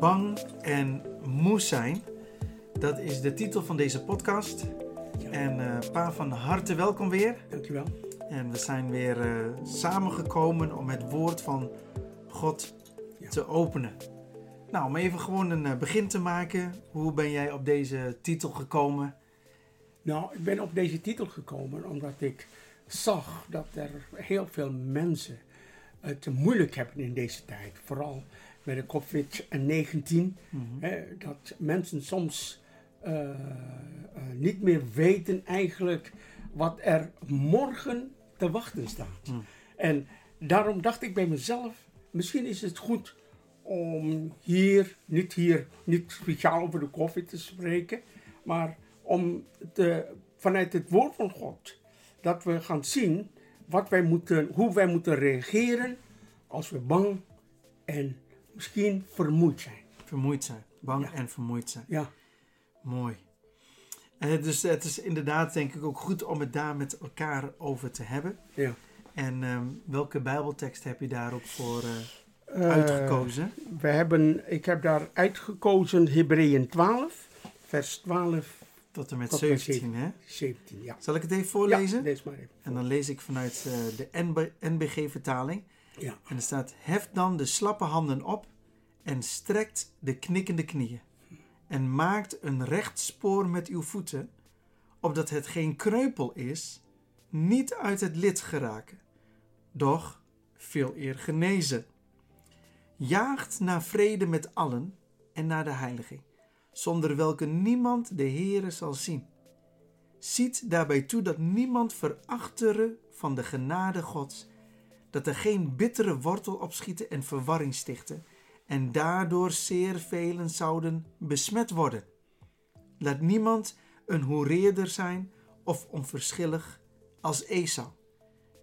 Bang en moe zijn. Dat is de titel van deze podcast. Ja. En eh, Pa, van harte welkom weer. Dankjewel. En we zijn weer eh, samengekomen om het woord van God Ja. te openen. Nou, om even gewoon een eh, begin te maken. Hoe ben jij op deze titel gekomen? Nou, ik ben op deze titel gekomen omdat ik zag dat er heel veel mensen het moeilijk hebben in deze tijd. Vooral met de COVID-19. hè, Dat mensen soms eh, eh, niet meer weten eigenlijk wat er morgen te wachten staat. Hmm. En daarom dacht ik bij mezelf, misschien is het goed om hier, niet hier, niet speciaal over de COVID te spreken, maar om te, vanuit het woord van God, dat we gaan zien wat wij moeten, hoe wij moeten reageren als we bang en misschien vermoeid zijn. Vermoeid zijn. Bang Ja. en vermoeid zijn. Ja, Mooi. Eh, dus het is inderdaad denk ik ook goed om het daar met elkaar over te hebben. ja. En ehm, welke bijbeltekst heb je daar ook voor eh, Eh, uitgekozen? we hebben, ik heb daar uitgekozen Hebreeën 12, vers 12, Tot en met tot en met 17, hè? 17. Ja. Zal ik het even voorlezen? Ja, lees maar even. En dan lees ik vanuit de NB NBG-vertaling. Ja. En er staat: Hef dan de slappe handen op en strekt de knikkende knieën. En maakt een recht spoor met uw voeten, opdat het geen kreupel is, niet uit het lid geraken, doch veel eer genezen. Jaagt naar vrede met allen en naar de heiliging, zonder welke niemand de Heere zal zien. Ziet daarbij toe dat niemand verachtere van de genade Gods, dat er geen bittere wortel opschieten en verwarring stichten, en daardoor zeer velen zouden besmet worden. Laat niemand een hoereerder zijn of onverschillig als Esau,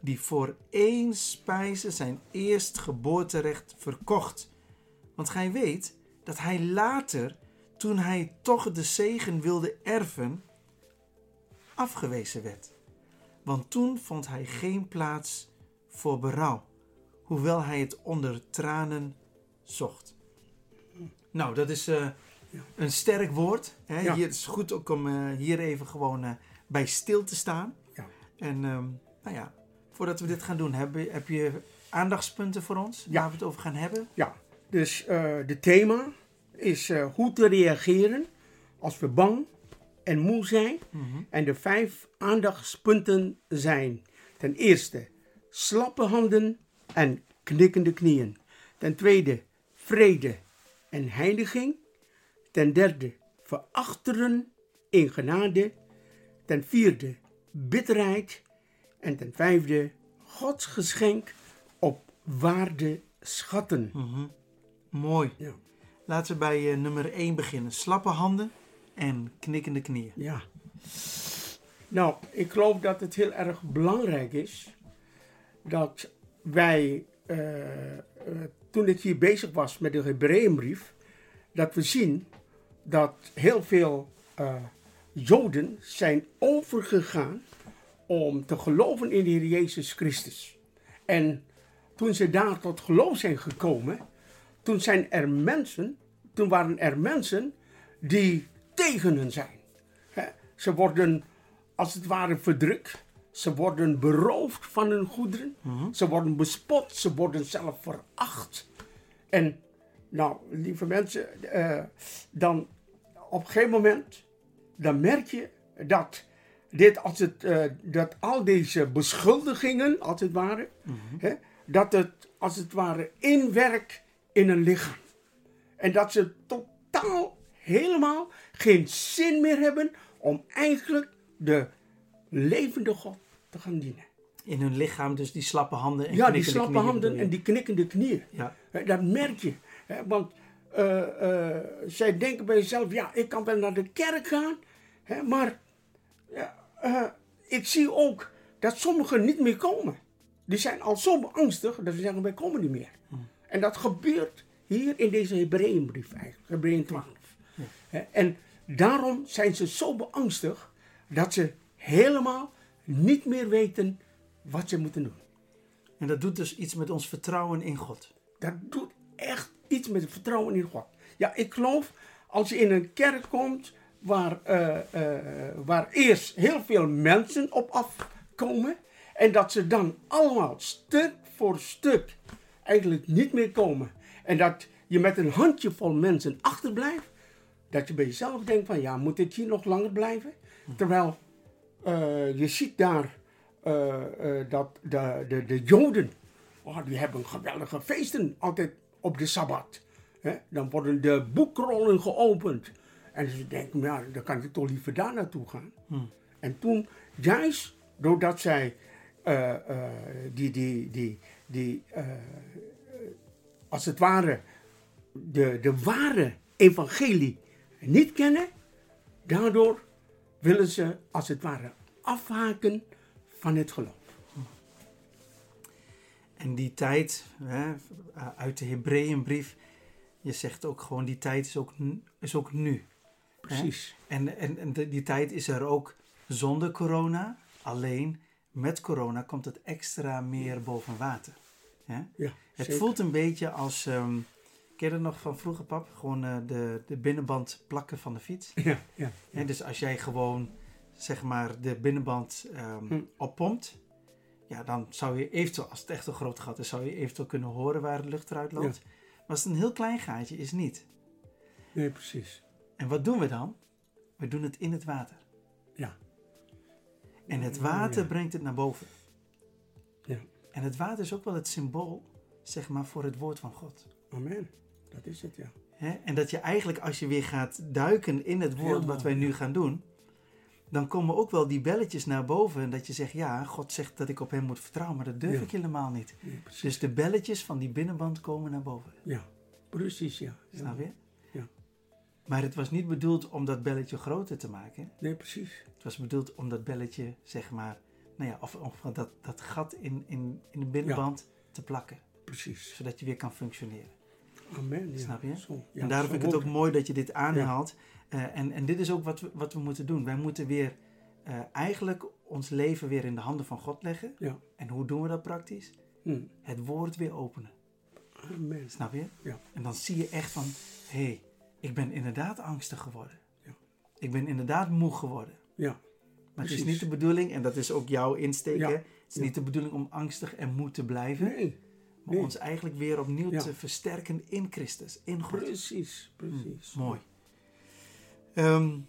die voor één spijze zijn eerstgeboorterecht verkocht. Want gij weet dat hij later, toen hij toch de zegen wilde erven, afgewezen werd. Want toen vond hij geen plaats voor berouw, hoewel hij het onder tranen zocht. Nou, dat is eh, een sterk woord. Hè? Ja. Hier, het is goed ook om eh, hier even gewoon eh, bij stil te staan. Ja. En ehm, nou ja, voordat we dit gaan doen, heb je, heb je aandachtspunten voor ons Ja. waar we het over gaan hebben? Ja, dus de thema is hoe te reageren als we bang en moe zijn. En de vijf aandachtspunten zijn ten eerste slappe handen en knikkende knieën. Ten tweede vrede en heiliging. Ten derde verachteren in genade. Ten vierde bitterheid. En ten vijfde Gods geschenk op waarde schatten. Mooi. Ja. Laten we bij eh, nummer 1 beginnen. Slappe handen en knikkende knieën. Ja. Nou, ik geloof dat het heel erg belangrijk is dat wij, eh, eh, toen ik hier bezig was met de Hebreeënbrief, dat we zien dat heel veel eh, Joden zijn overgegaan om te geloven in de Heer Jezus Christus. En toen ze daar tot geloof zijn gekomen, toen zijn er mensen, toen waren er mensen die tegen hen zijn. Ze worden als het ware verdrukt. Ze worden beroofd van hun goederen. Ze worden bespot. Ze worden zelf veracht. En nou, lieve mensen, eh, dan op een gegeven moment, dan merk je dat dit, als het, eh, dat al deze beschuldigingen, als het ware, hè, dat het als het ware inwerkt in een lichaam. En dat ze totaal helemaal geen zin meer hebben om eigenlijk de levende God te gaan dienen. In hun lichaam dus die slappe handen en Ja, die slappe knieën handen en die knikkende knieën. Ja. Hè, Dat merk je. Hè, Want eh, eh, zij denken bij zichzelf, ja, ik kan wel naar de kerk gaan, hè, maar eh, ik zie ook dat sommigen niet meer komen. Die zijn al zo beangstigd dat ze zeggen, wij komen niet meer. En dat gebeurt hier in deze Hebreeënbrief eigenlijk, Hebreeën 12. Hè, En daarom zijn ze zo beangstigd dat ze helemaal niet meer weten wat ze moeten doen. En dat doet dus iets met ons vertrouwen in God. Dat doet echt iets met het vertrouwen in God. Ja, ik geloof als je in een kerk komt waar, eh, eh, waar eerst heel veel mensen op afkomen en dat ze dan allemaal stuk voor stuk eigenlijk niet meer komen. En dat je met een handjevol mensen achterblijft, dat je bij jezelf denkt van ja, moet ik hier nog langer blijven? Terwijl eh, je ziet daar eh, eh, dat de, de, de Joden, oh, die hebben geweldige feesten altijd op de Sabbat. Hè? Dan worden de boekrollen geopend. En ze denken, ja, dan kan ik toch liever daar naartoe gaan. En toen, juist doordat zij die, die, die, die als het ware, de, de ware evangelie niet kennen, daardoor willen ze als het ware afhaken van het geloof. En die tijd, hè, uit de Hebreeënbrief, je zegt ook gewoon, die tijd is ook, is ook nu. Precies. En, en, en die tijd is er ook zonder corona. Alleen met corona komt het extra meer boven water. Hè? Ja, Het zeker. voelt een beetje als, ehm ken je dat nog van vroeger pap? Gewoon eh, de, de binnenband plakken van de fiets. Ja, ja. Dus als jij gewoon, zeg maar, de binnenband Hm. oppompt. Ja, dan zou je eventueel, als het echt een groot gat is, zou je eventueel kunnen horen waar de lucht eruit loopt. Maar als het een heel klein gaatje is, niet. Nee, precies. En wat doen we dan? We doen het in het water. Ja. En het water Ja. brengt het naar boven. Ja. En het water is ook wel het symbool, zeg maar, voor het woord van God. Amen. Dat is het, ja. En dat je eigenlijk, als je weer gaat duiken in het woord wat wij nu gaan doen, dan komen ook wel die belletjes naar boven. En dat je zegt, ja, God zegt dat ik op hem moet vertrouwen, maar dat durf Ja. ik helemaal niet. Dus de belletjes van die binnenband komen naar boven. Ja, precies, ja. ja. Snap je? Ja. Maar het was niet bedoeld om dat belletje groter te maken. Nee, precies. Het was bedoeld om dat belletje, zeg maar, nou ja, of, of dat, dat gat in, in, in de binnenband te plakken. Precies. Zodat je weer kan functioneren. Amen. Ja. Snap je? Zo, ja, en daarom vind ik het ook mooi dat je dit aanhaalt. Eh, en, en dit is ook wat we, wat we moeten doen. Wij moeten weer eh, eigenlijk ons leven weer in de handen van God leggen. Ja. En hoe doen we dat praktisch? Hm. Het woord weer openen. Amen. Snap je? Ja. En dan zie je echt van, hé, hey, ik ben inderdaad angstig geworden. Ja. Ik ben inderdaad moe geworden. Ja, Maar het is niet de bedoeling, en dat is ook jouw Ja. hè? het is Ja. niet de bedoeling om angstig en moe te blijven, nee, maar nee. ons eigenlijk weer opnieuw Ja. te versterken in Christus, in God. precies, precies. Mooi. Ehm,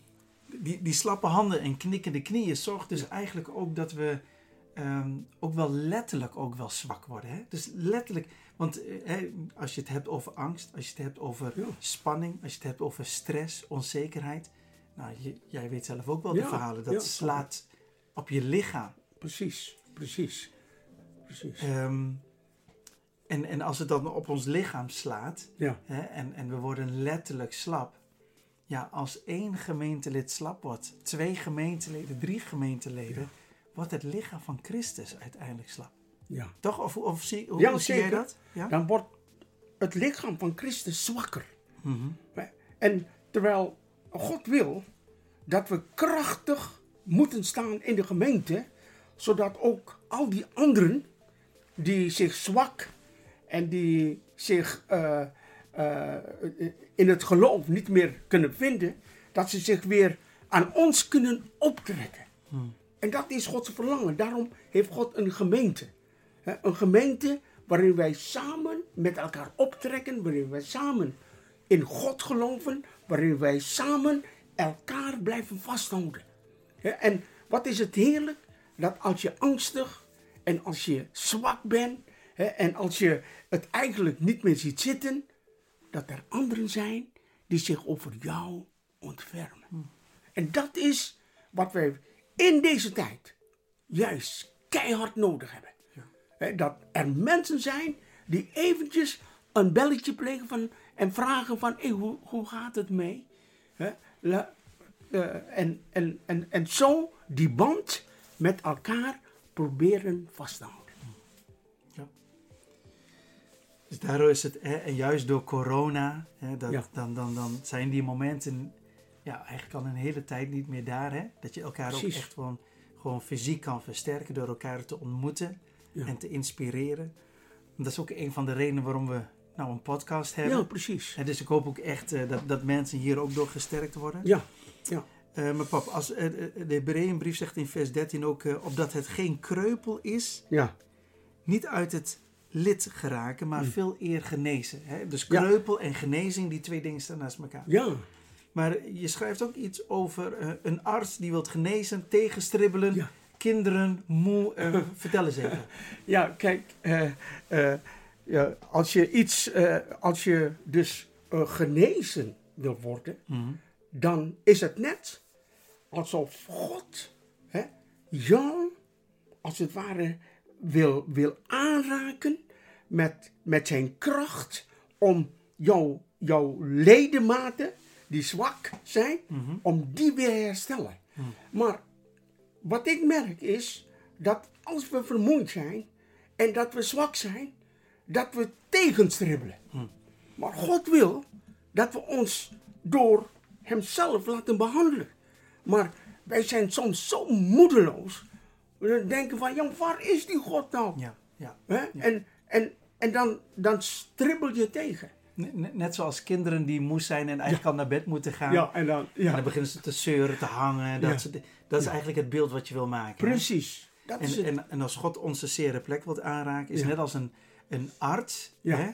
die, die slappe handen en knikkende knieën zorgt dus eigenlijk ook dat we ehm, ook wel letterlijk ook wel zwak worden. Hè? Dus letterlijk, want eh, als je het hebt over angst, als je het hebt over Ja. spanning, als je het hebt over stress, onzekerheid. Nou, je- jij weet zelf ook wel de verhalen. Dat slaat op je lichaam. Precies, precies. Precies. Ehm, en, en als het dan op ons lichaam slaat, Ja, hè, en, en we worden letterlijk slap. Ja, als één gemeentelid slap wordt, twee gemeenteleden, drie gemeenteleden, wordt het lichaam van Christus uiteindelijk slap. ja. Toch? Of, of zie, hoe, Ja, hoe zie jij zeker. dat? Ja? Dan wordt het lichaam van Christus zwakker. Mhm. En terwijl God wil dat we krachtig moeten staan in de gemeente, zodat ook al die anderen die zich zwak en die zich eh, eh, in het geloof niet meer kunnen vinden, dat ze zich weer aan ons kunnen optrekken. En dat is Gods verlangen. Daarom heeft God een gemeente. Hè, Een gemeente waarin wij samen met elkaar optrekken, waarin wij samen in God geloven, waarin wij samen elkaar blijven vasthouden. En wat is het heerlijk dat als je angstig en als je zwak bent en als je het eigenlijk niet meer ziet zitten, dat er anderen zijn die zich over jou ontfermen. En dat is wat wij in deze tijd juist keihard nodig hebben. Hè, Dat er mensen zijn die eventjes een belletje plegen van, en vragen van, hey, hoe, hoe gaat het mee? La- eh, en, en, en, en zo die band met elkaar proberen vast te houden. Dus daardoor is het, hè, en juist door corona, hè, dat, Ja. dan, dan, dan zijn die momenten ja, eigenlijk al een hele tijd niet meer daar. Hè? Dat je elkaar Precies. ook echt gewoon, gewoon fysiek kan versterken door elkaar te ontmoeten Ja. en te inspireren. Dat is ook een van de redenen waarom we nou een podcast hebben. Ja, precies. En dus ik hoop ook echt eh, dat, dat mensen hier ook door gesterkt worden. Ja, Eh, maar pap, als, eh, de Hebreeënbrief zegt in vers 13 ook, opdat het geen kreupel is, ja, niet uit het lid geraken, maar Mm. veel eer genezen. Hè? Dus Ja. kreupel en genezing, die twee dingen staan naast elkaar. ja. Maar je schrijft ook iets over eh, een arts die wilt genezen, tegenstribbelen, Ja. kinderen, moe. eh, vertel eens even. Ja, kijk, eh, ja, als je iets, als je dus genezen wil worden, Mhm. dan is het net alsof God hè, jou, als het ware, wil, wil aanraken met, met zijn kracht om jou, jouw ledematen, die zwak zijn, Mhm. om die weer te herstellen. Maar wat ik merk is dat als we vermoeid zijn en dat we zwak zijn, dat we tegenstribbelen. Maar God wil dat we ons door Hemzelf laten behandelen. Maar wij zijn soms zo moedeloos. We denken van, ja, waar is die God nou? Ja, ja. En, en, en dan, dan stribbel je tegen. Net, zoals kinderen die moe zijn en eigenlijk al naar bed moeten gaan. en dan, En dan beginnen ze te zeuren, te hangen. Dat, Ja. soort- dat is eigenlijk het beeld wat je wil maken. precies. Dat is En, het. en, en als God onze zere plek wilt aanraken, is Ja. net als een, een arts, Ja. hè,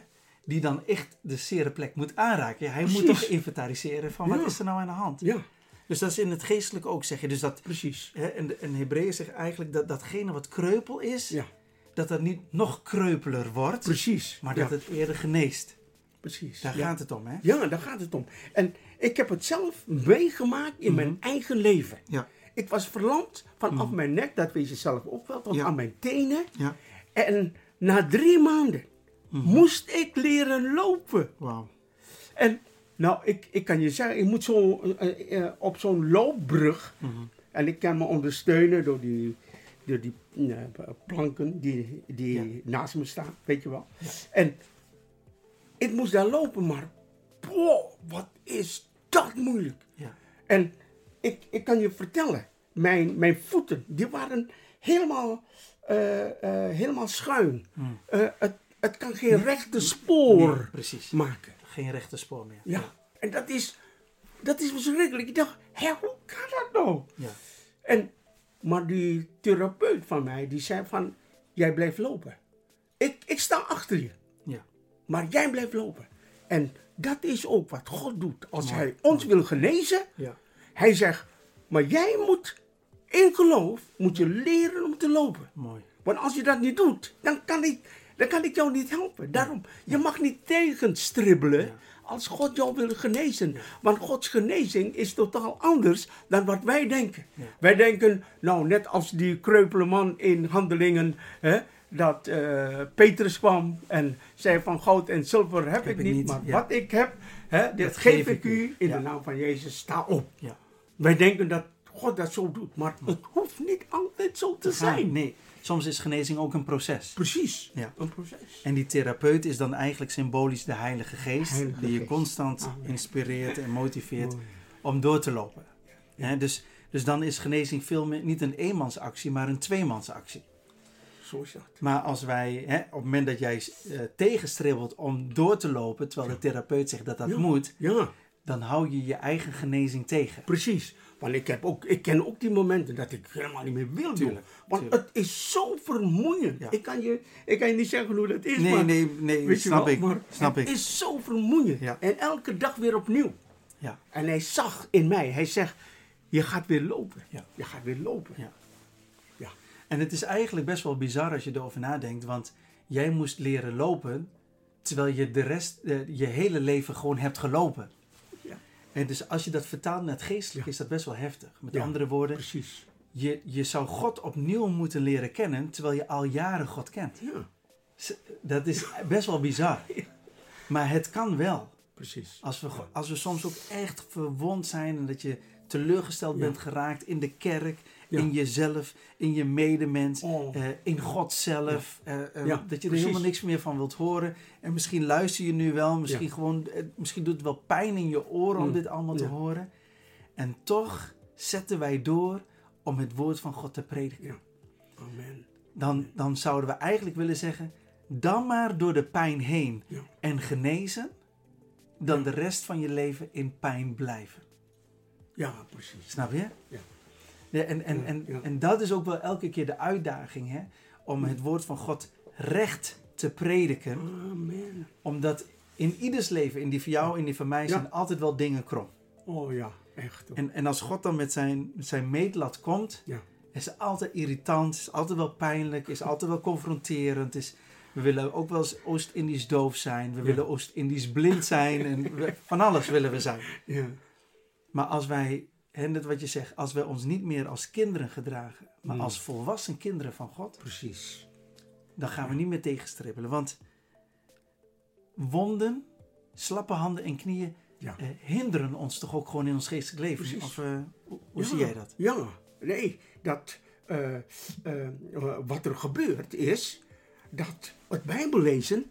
die dan echt de zere plek moet aanraken. Ja, hij moet toch inventariseren van Ja. wat is er nou aan de hand. ja, Dus dat is in het geestelijke ook, zeg je. Dus dat, precies. hè, en, en Hebreeën zegt eigenlijk dat datgene wat kreupel is, Ja, dat dat niet nog kreupeler wordt, precies. maar ja, dat het eerder geneest. precies. Daar ja. gaat het om, hè? Ja, daar gaat het om. En ik heb het zelf meegemaakt in mijn eigen leven. Ja. Ik was verlamd vanaf mijn nek, dat weet je zelf ook wel, tot Ja. aan mijn tenen. Ja. En na drie maanden moest ik leren lopen. Wauw. En nou, ik, ik kan je zeggen, ik moet zo eh, eh, op zo'n loopbrug. En ik kan me ondersteunen door die, door die eh, planken die, die naast me staan, weet je wel. En ik moest daar lopen, maar boah, wat is dat moeilijk. Ja. En ik, ik kan je vertellen, mijn, mijn voeten, die waren helemaal, eh, eh, helemaal schuin. Eh, het, het kan geen rechte spoor Nee, maken. Geen rechte spoor meer. Ja, en dat is, dat is verschrikkelijk. Ik dacht, hé, hoe kan dat nou? Ja. En, maar die therapeut van mij, die zei van, jij blijft lopen. Ik, ik sta achter je, Ja. maar jij blijft lopen. En dat is ook wat God doet. Als hij ons wil genezen, Ja. hij zegt, maar jij moet in geloof, moet je leren om te lopen. Mooi. Want als je dat niet doet, dan kan ik, dan kan ik jou niet helpen. Daarom, je mag niet tegenstribbelen als God jou wil genezen. Want Gods genezing is totaal anders dan wat wij denken. Wij denken, nou net als die kreupele man in handelingen, hè, dat eh, Petrus kwam en zei van goud en zilver heb, ik ik niet, niet, maar ja. wat ik heb, hè, dit geef ik u in Ja. de naam van Jezus, sta op. Ja. Wij denken dat God dat zo doet, maar het hoeft niet altijd zo te zijn. Nee, soms is genezing ook een proces. Precies, Ja. een proces. En die therapeut is dan eigenlijk symbolisch de Heilige Geest, Heilige die je Geest. constant Amen. inspireert en motiveert Mooi. om door te lopen. Hè, dus, dus dan is genezing veel meer niet een eenmansactie, maar een tweemansactie. Zo is dat. Maar als wij, hè, op het moment dat jij eh, tegenstribbelt om door te lopen, terwijl de therapeut zegt dat dat Ja. moet, Ja, dan hou je je eigen genezing tegen. precies. Want ik, heb ook, ik ken ook die momenten dat ik helemaal niet meer wil Tuurlijk, doen. Want tuurlijk. het is zo vermoeiend. Ja. Ik, kan je, ik kan je niet zeggen hoe dat is, Nee, maar, nee, nee, weet je snap ik. Snap het ik. is zo vermoeiend. Ja. En elke dag weer opnieuw. Ja. En hij zag in mij, hij zegt, je gaat weer lopen. Ja. Je gaat weer lopen. Ja. Ja. En het is eigenlijk best wel bizar als je erover nadenkt, want jij moest leren lopen terwijl je de rest, eh, je hele leven gewoon hebt gelopen. En dus als je dat vertaalt naar het geestelijk, Ja. is dat best wel heftig. Met Ja, andere woorden, Precies. je, je zou God opnieuw moeten leren kennen terwijl je al jaren God kent. Ja, Dat is best wel bizar. Maar het kan wel. precies. Als we, als we soms ook echt verwond zijn en dat je teleurgesteld bent geraakt in de kerk, Ja. in jezelf, in je medemens, Oh. eh, in God zelf. eh, eh, Ja, dat je er helemaal niks meer van wilt horen. En misschien luister je nu wel, misschien, gewoon, misschien doet het wel pijn in je oren om Mm. dit allemaal te horen. En toch zetten wij door om het woord van God te prediken. Amen. Dan, dan zouden we eigenlijk willen zeggen, dan maar door de pijn heen en genezen, dan de rest van je leven in pijn blijven. Ja, precies. Snap je? Ja. Ja, en, en, en, en dat is ook wel elke keer de uitdaging, hè? Om het woord van God recht te prediken. Amen. Omdat in ieders leven, in die van jou, in die van mij, zijn altijd wel dingen krom. Oh ja, echt. hoor. En, en als God dan met zijn, zijn meetlat komt, Ja. is het altijd irritant, is altijd wel pijnlijk, is altijd wel confronterend. Is, we willen ook wel eens Oost-Indisch doof zijn, we Ja. willen Oost-Indisch blind zijn en we- van alles willen we zijn. Ja. Maar als wij, hè, net wat je zegt, als wij ons niet meer als kinderen gedragen, maar Hmm. als volwassen kinderen van God, Precies. dan gaan we niet meer tegenstribbelen. Want wonden, slappe handen en knieën Ja. eh, hinderen ons toch ook gewoon in ons geestelijk leven. Precies. Of, eh, hoe Ja, zie jij dat? Ja, nee, dat, eh, eh, wat er gebeurt is dat het Bijbellezen,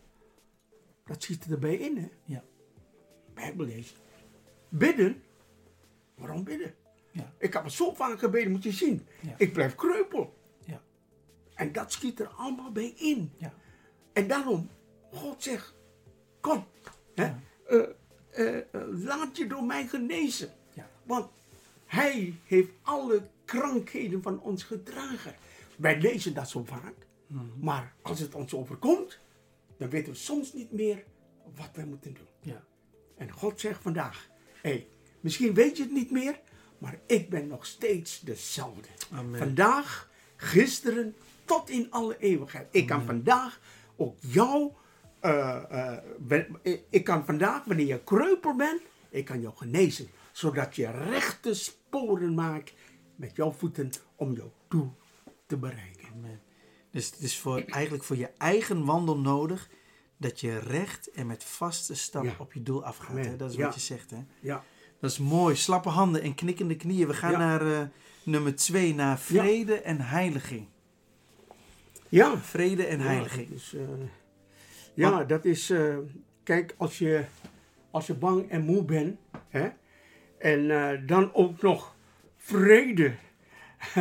dat zit erbij in, hè? Ja. Bijbellezen. Bidden, waarom bidden? Ja. Ik heb het zo vaak gebeden, moet je zien. Ja. Ik blijf kreupel. Ja. En dat schiet er allemaal bij in. Ja. En daarom, God zegt, kom, hè, eh, eh, eh, laat je door mij genezen. Ja. Want hij heeft alle krankheden van ons gedragen. Wij lezen dat zo vaak. Mhm. Maar als het ons overkomt, dan weten we soms niet meer wat wij moeten doen. Ja. En God zegt vandaag, hé, misschien weet je het niet meer, maar ik ben nog steeds dezelfde. Amen. Vandaag, gisteren, tot in alle eeuwigheid. Ik kan vandaag ook jou, eh, eh, ik- kan vandaag, wanneer je kreupel bent, ik kan jou genezen. Zodat je rechte sporen maakt met jouw voeten om jouw doel te bereiken. Amen. Dus het is voor, eigenlijk voor je eigen wandel nodig dat je recht en met vaste stap Ja. op je doel afgaat. Hè? Dat is Ja. wat je zegt. Hè? Ja, Dat is mooi. Slappe handen en knikkende knieën. We gaan Ja. naar eh, nummer twee, naar vrede en heiliging. ja. Vrede en Ja, heiliging. is, eh, ja, dat is. eh, kijk, als je, als je bang en moe bent. Hè, en eh, dan ook nog vrede.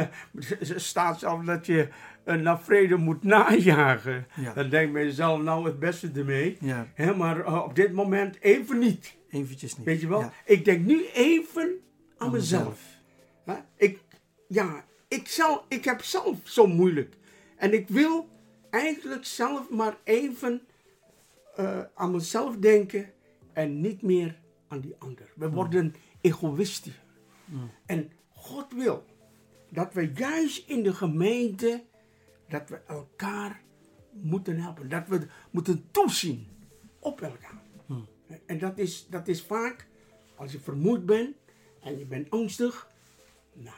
Er staat zelf dat je eh, naar vrede moet najagen. Ja. Dan denk je jezelf, nou het beste ermee. Ja, Hè, maar eh, op dit moment even niet. Eventjes niet. Weet je wel? Ja. Ik denk nu even aan, Aan mezelf. Ik, ja, ik, zal, ik heb zelf zo moeilijk. En ik wil eigenlijk zelf maar even eh, aan mezelf denken en niet meer aan die ander. We worden egoïstisch. En God wil dat we juist in de gemeente, dat we elkaar moeten helpen. Dat we moeten toezien op elkaar. En dat is, dat is vaak, als je vermoeid bent en je bent angstig, nou,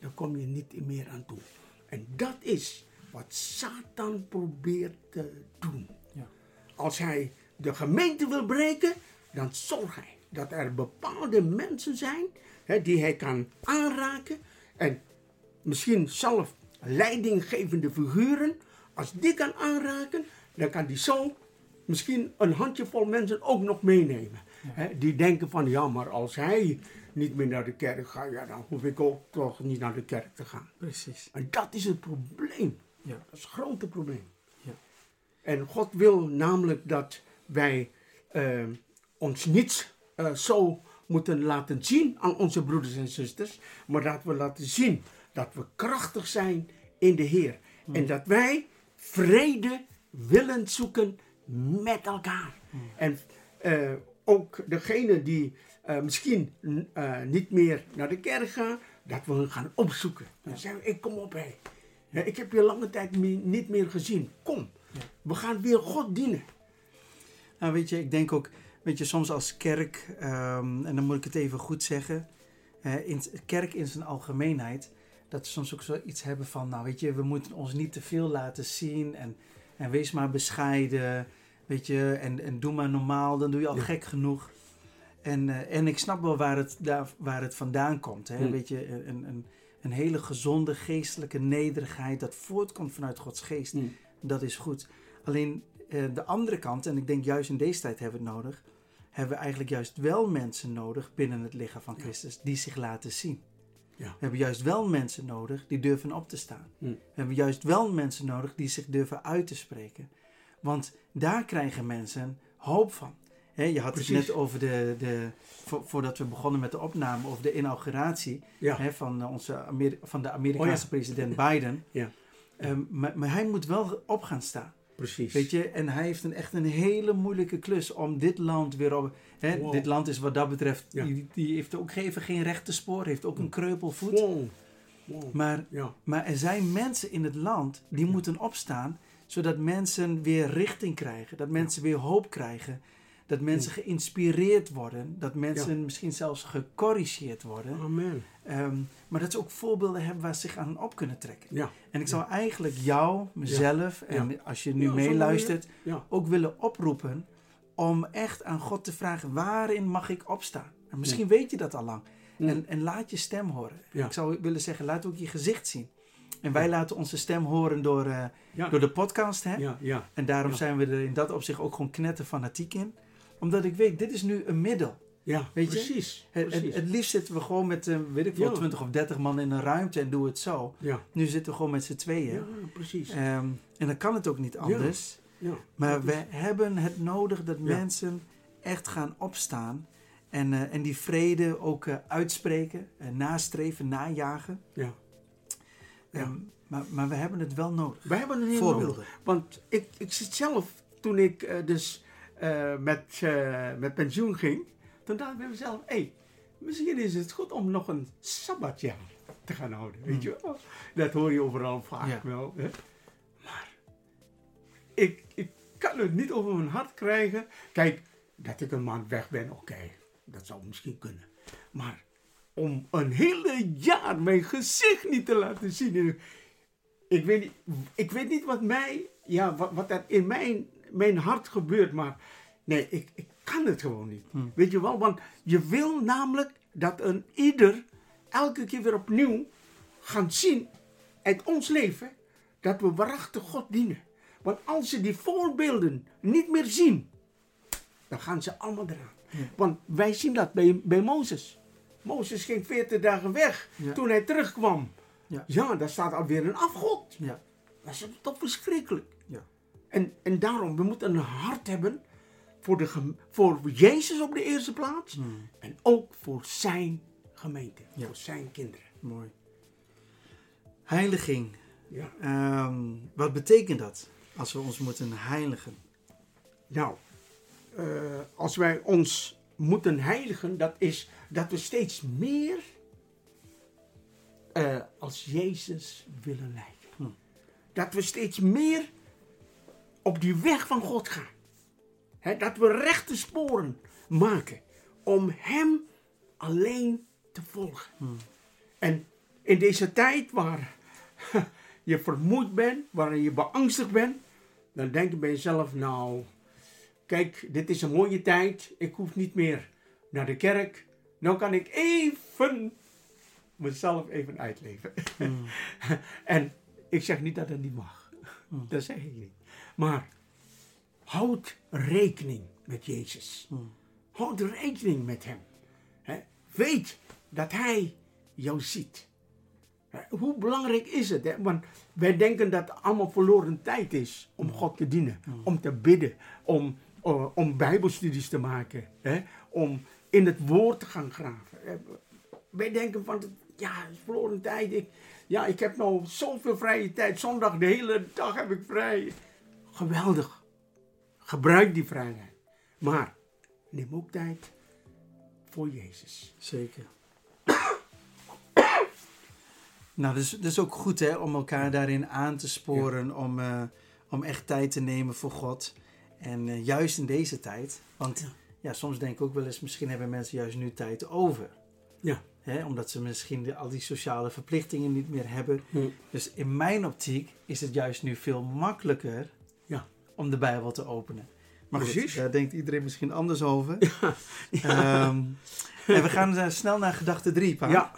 dan kom je niet meer aan toe. En dat is wat Satan probeert te doen. Ja. Als hij de gemeente wil breken, dan zorgt hij dat er bepaalde mensen zijn hè, die hij kan aanraken. En misschien zelf leidinggevende figuren. Als die kan aanraken, dan kan die zo misschien een handjevol mensen ook nog meenemen. Hè, die denken van ja, maar als hij niet meer naar de kerk gaat, ja, dan hoef ik ook toch niet naar de kerk te gaan. Precies. En dat is het probleem. Ja. Dat is het grote probleem. Ja. En God wil namelijk dat wij eh, ons niet eh, zo moeten laten zien aan onze broeders en zusters, maar dat we laten zien dat we krachtig zijn in de Heer. En dat wij vrede willen zoeken met elkaar. En eh, ook degene die eh, misschien eh, niet meer naar de kerk gaan, dat we hen gaan opzoeken. Dan zeggen we, ik kom op hé. Ik heb je lange tijd niet meer gezien. Kom, we gaan weer God dienen. Nou, weet je, ik denk ook, weet je, soms als kerk, ehm, en dan moet ik het even goed zeggen, in, kerk in zijn algemeenheid, dat we soms ook zoiets hebben van, nou weet je, we moeten ons niet te veel laten zien en, en wees maar bescheiden, weet je, en, en doe maar normaal, dan doe je al Ja. gek genoeg. En, eh, en ik snap wel waar het, daar, waar het vandaan komt, hè? Weet je, een, een, een hele gezonde geestelijke nederigheid, dat voortkomt vanuit Gods geest, dat is goed. Alleen eh, de andere kant, en ik denk juist in deze tijd hebben we het nodig, hebben we eigenlijk juist wel mensen nodig binnen het lichaam van Christus die zich laten zien. Ja. We hebben juist wel mensen nodig die durven op te staan. Hmm. We hebben juist wel mensen nodig die zich durven uit te spreken. Want daar krijgen mensen hoop van. Je had Precies. het net over de, de vo- voordat we begonnen met de opname, over de inauguratie Ja. van, onze Ameri- van de Amerikaanse Oh ja. president Biden. Ja. Ehm, maar, maar hij moet wel op gaan staan. Precies. Weet je, en hij heeft een, echt een hele moeilijke klus om dit land weer op. Hè, Wow. Dit land is wat dat betreft, Ja. die, die heeft ook even geen rechte spoor, heeft ook een kreupelvoet. Wow. Wow. Maar, Ja. maar er zijn mensen in het land die moeten opstaan, zodat mensen weer richting krijgen, dat mensen weer hoop krijgen, dat mensen geïnspireerd worden, dat mensen misschien zelfs gecorrigeerd worden. Amen. Ehm, maar dat ze ook voorbeelden hebben waar ze zich aan op kunnen trekken. Ja. En ik zou eigenlijk jou, mezelf, en als je nu meeluistert, ook willen oproepen om echt aan God te vragen, waarin mag ik opstaan? En misschien weet je dat al lang. En, en laat je stem horen. Ik zou willen zeggen, laat ook je gezicht zien. En wij laten onze stem horen door, eh, Ja. door de podcast. Hè? Ja. Ja. En daarom zijn we er in dat opzicht ook gewoon knetter fanatiek in. Omdat ik weet, dit is nu een middel. Ja. Weet je? Precies. Het, het, Precies. het liefst zitten we gewoon met, eh, weet ik veel, Ja. 20 of 30 man in een ruimte en doen het zo. Ja. Nu zitten we gewoon met z'n tweeën. Ja, precies. Ehm, en dan kan het ook niet anders. Ja. Maar we hebben het nodig dat mensen echt gaan opstaan. En, eh, en die vrede ook eh, uitspreken, nastreven, najagen. Ja. Ja. Ehm, maar, maar we hebben het wel nodig. We hebben een heel Voorbeelden. nodig. Want ik, ik zit zelf, toen ik dus eh, met, eh, met pensioen ging, toen dacht ik bij mezelf, hé, hey, misschien is het goed om nog een sabbatjaar te gaan houden. Weet je wel? Dat hoor je overal vaak Ja. wel. Hè? Maar ik, ik kan het niet over mijn hart krijgen. Kijk, dat ik een maand weg ben, oké, dat zou misschien kunnen. Maar om een hele jaar mijn gezicht niet te laten zien. Ik weet niet, ik weet niet wat mij, ja, wat, wat er in mijn, mijn hart gebeurt, maar nee, ik, ik kan het gewoon niet. Weet je wel, want je wil namelijk dat een ieder elke keer weer opnieuw gaan zien uit ons leven dat we waarachtig God dienen. Want als ze die voorbeelden niet meer zien, dan gaan ze allemaal eraan. Want wij zien dat bij, bij Mozes. Mozes ging 40 dagen weg. Ja. Toen hij terugkwam, Ja. ja, daar staat alweer een afgod. Ja. Dat is toch verschrikkelijk. En, en daarom, we moeten een hart hebben voor, de, voor Jezus op de eerste plaats. En ook voor zijn gemeente, Ja. voor zijn kinderen. Mooi. Heiliging. Ja. Ehm, wat betekent dat als we ons moeten heiligen? Nou, eh, als wij ons moeten heiligen, dat is dat we steeds meer eh, als Jezus willen lijken. Dat we steeds meer op die weg van God gaan. Dat we rechte sporen maken om Hem alleen te volgen. En in deze tijd waar je vermoeid bent, waarin je beangstigd bent, dan denk je bij jezelf, nou, kijk, dit is een mooie tijd. Ik hoef niet meer naar de kerk. Nou kan ik even mezelf even uitleven. en ik zeg niet dat het niet mag. Dat zeg ik niet. Maar houd rekening met Jezus. Houd rekening met Hem. Weet dat Hij jou ziet. Hoe belangrijk is het? Want wij denken dat het allemaal verloren tijd is om God te dienen. Om te bidden. Om, eh, om bijbelstudies te maken. Om in het woord te gaan graven. Wij denken van, ja, het is verloren tijd. Ik, ja, ik heb nou zoveel vrije tijd. Zondag, de hele dag heb ik vrij. Geweldig. Gebruik die vrijheid. Maar neem ook tijd voor Jezus. Zeker. nou, dus, dus ook goed hè, om elkaar daarin aan te sporen, om, eh, om echt tijd te nemen voor God. En eh, juist in deze tijd, want ja. Ja. soms denk ik ook wel eens, misschien hebben mensen juist nu tijd over. Ja. Hè, omdat ze misschien de- al die sociale verplichtingen niet meer hebben. Hm. Dus in mijn optiek is het juist nu veel makkelijker. Om de Bijbel te openen. Maar goed, Precies. daar denkt iedereen misschien anders over. Ehm, en we gaan eh, snel naar gedachte 3, Pa. Ja.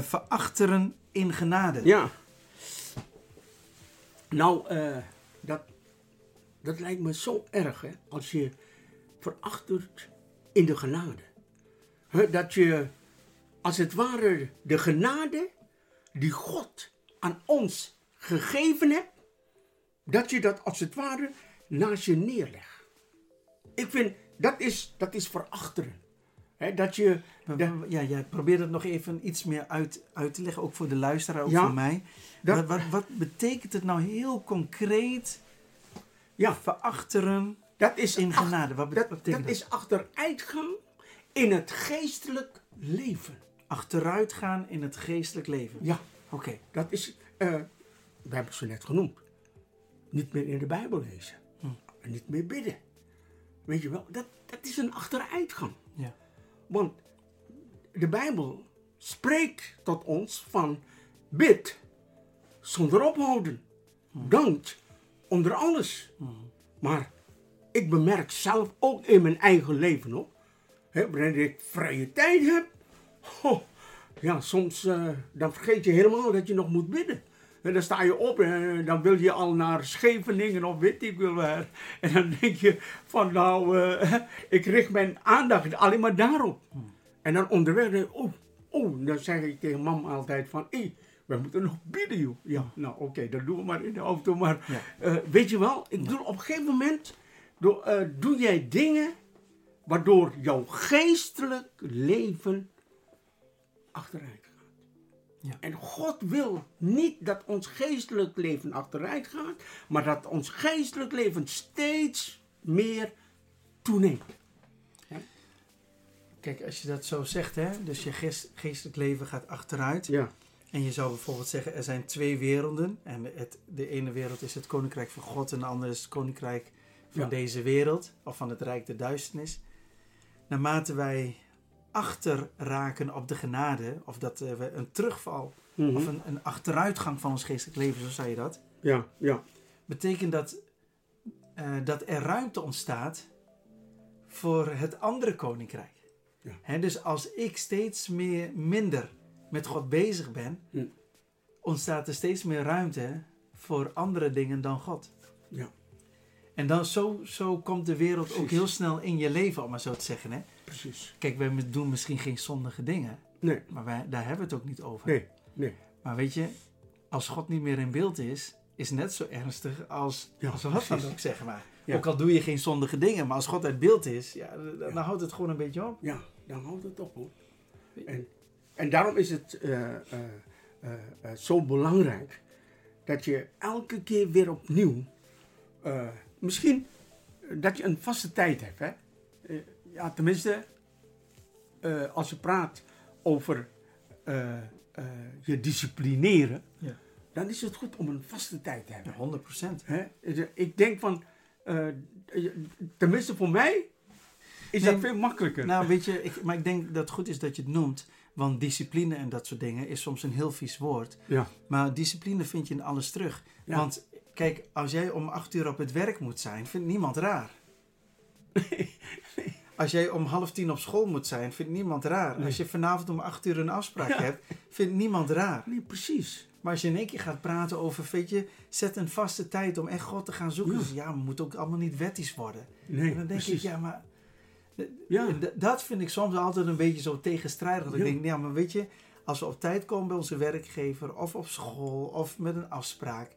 Verachteren in genade. Ja. Nou, eh, dat, dat lijkt me zo erg, hè, als je verachtert in de genade. Hè, dat je, als het ware, de genade die God aan ons gegeven hebt, dat je dat als het ware naast je neerlegt. Ik vind, dat is, dat is verachteren. Dat je... Dat- Ja, jij probeert het nog even iets meer uit, uit te leggen, ook voor de luisteraar, ook Ja, voor mij. dat- Wat, wat, wat betekent het nou heel concreet, ja, verachteren dat is, in genade? Wat, dat, betekent dat is achteruitgang in het geestelijk leven. Achteruitgaan in het geestelijk leven. Ja, Oké, dat is, eh, we hebben het zo net genoemd. Niet meer in de Bijbel lezen. Hm. En niet meer bidden. Weet je wel, dat, dat is een achteruitgang. ja. Want de Bijbel spreekt tot ons van bid zonder ophouden. Dank onder alles. Maar ik bemerk zelf ook in mijn eigen leven op. Hè, wanneer ik vrije tijd heb. ja, soms eh, dan vergeet je helemaal dat je nog moet bidden. En dan sta je op en eh, dan wil je al naar Scheveningen of weet ik wel waar. En dan denk je van nou, eh, ik richt mijn aandacht alleen maar daarop. En dan onderweg, ik, oh, oh, dan zeg ik tegen mam altijd van, hé, we moeten nog bidden joh. Ja, nou oké, dan doen we maar in de auto. Maar Ja. eh, weet je wel, ik doe op een gegeven moment, doe, eh, doe jij dingen waardoor jouw geestelijk leven achteruit. Ja. En God wil niet dat ons geestelijk leven achteruit gaat, maar dat ons geestelijk leven steeds meer toeneemt. Kijk, als je dat zo zegt, hè, dus je geest- geestelijk leven gaat achteruit. Ja, En je zou bijvoorbeeld zeggen, er zijn twee werelden. En het, de ene wereld is het koninkrijk van God en de andere is het koninkrijk van Ja. deze wereld. Of van het rijk der duisternis. Naarmate wij achter raken op de genade, of dat eh, we een terugval, Mhm. of een, een achteruitgang van ons geestelijk leven, zo zei je dat. ja, ja, Betekent dat eh, dat er ruimte ontstaat voor het andere koninkrijk. Ja. Hè, dus als ik steeds meer, minder met God bezig ben, Hm. ontstaat er steeds meer ruimte voor andere dingen dan God. ja, En dan zo, zo komt de wereld ook heel snel in je leven, om maar zo te zeggen. Hè? precies. Kijk, wij doen misschien geen zondige dingen, Nee, maar wij, daar hebben we het ook niet over. nee, nee. Maar weet je, als God niet meer in beeld is, is net zo ernstig als, Ja, als wat dan ook, zeg maar. Ja. Ook al doe je geen zondige dingen, maar als God uit beeld is, ja, dan, Ja. houdt het gewoon een beetje op. Ja, dan houdt het op hoor. En, en daarom is het eh, eh, eh, zo belangrijk dat je elke keer weer opnieuw, misschien dat je een vaste tijd hebt. Hè? Eh, ja, tenminste, eh, als je praat over eh, eh, je disciplineren, Ja. dan is het goed om een vaste tijd te hebben. Ja, 100 procent. Hè? Ik denk van, eh, tenminste voor mij, is Nee, dat veel makkelijker. Nou, weet je, ik, maar ik denk dat het goed is dat je het noemt. Want discipline en dat soort dingen is soms een heel vies woord. ja. Maar discipline vind je in alles terug. Ja. Want kijk, als jij om acht uur op het werk moet zijn, vindt niemand raar. Als jij om half tien op school moet zijn, vindt niemand raar. Nee. Als je vanavond om acht uur een afspraak Ja. hebt, vindt niemand raar. Nee, precies. Maar als je in één keer gaat praten over, weet je, zet een vaste tijd om echt God te gaan zoeken. Ja. Dus ja, we moeten ook allemaal niet wettisch worden. Nee, en dan denk precies. ik, ja, maar Ja. en d- dat vind ik soms altijd een beetje zo tegenstrijdig. Dat Ja. ik denk, ja, maar weet je, als we op tijd komen bij onze werkgever of op school of met een afspraak,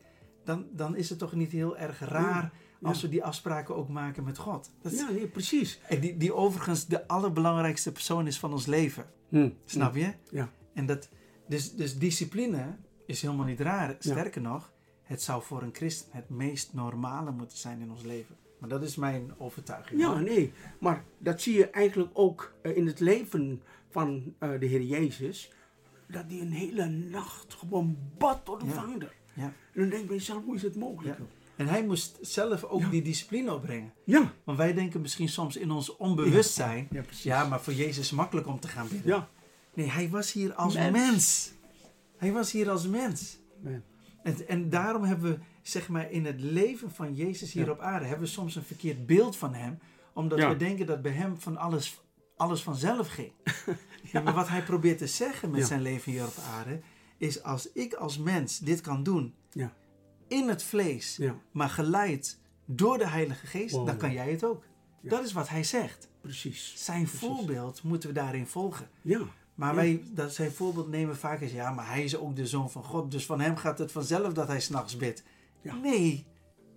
dan, dan is het toch niet heel erg raar Ja. als we die afspraken ook maken met God. Dat is- Ja, nee, precies. En die, die overigens de allerbelangrijkste persoon is van ons leven. Hm. Snap je? Ja. En dat, dus, dus discipline is helemaal niet raar. Sterker nog, het zou voor een christen het meest normale moeten zijn in ons leven. Maar dat is mijn overtuiging. Ja, hoor. nee. Maar dat zie je eigenlijk ook eh, in het leven van eh, de Heer Jezus. Dat hij een hele nacht gewoon bad tot de Ja. Vader. Ja. En dan denk je bij jezelf, hoe is het mogelijk? Ja. En hij moest zelf ook Ja. die discipline opbrengen. Ja. Want wij denken misschien soms in ons onbewustzijn... Ja, Ja, maar voor Jezus is makkelijk om te gaan bidden. Ja. Nee, hij was hier als mens. Mens. Hij was hier als mens. En, en daarom hebben we, zeg maar, in het leven van Jezus hier op aarde... hebben we soms een verkeerd beeld van hem. Omdat we denken dat bij hem van alles, alles vanzelf ging. Ja, maar wat hij probeert te zeggen met zijn leven hier op aarde... is als ik als mens dit kan doen... Ja. in het vlees... Ja, maar geleid door de Heilige Geest, Wow. dan kan jij het ook. Ja. Dat is wat hij zegt. precies. Zijn Precies. voorbeeld moeten we daarin volgen. Ja. Maar wij, dat zijn voorbeeld nemen vaak als ja, maar hij is ook de zoon van God. Dus van hem gaat het vanzelf dat hij s'nachts bidt. Ja. Nee,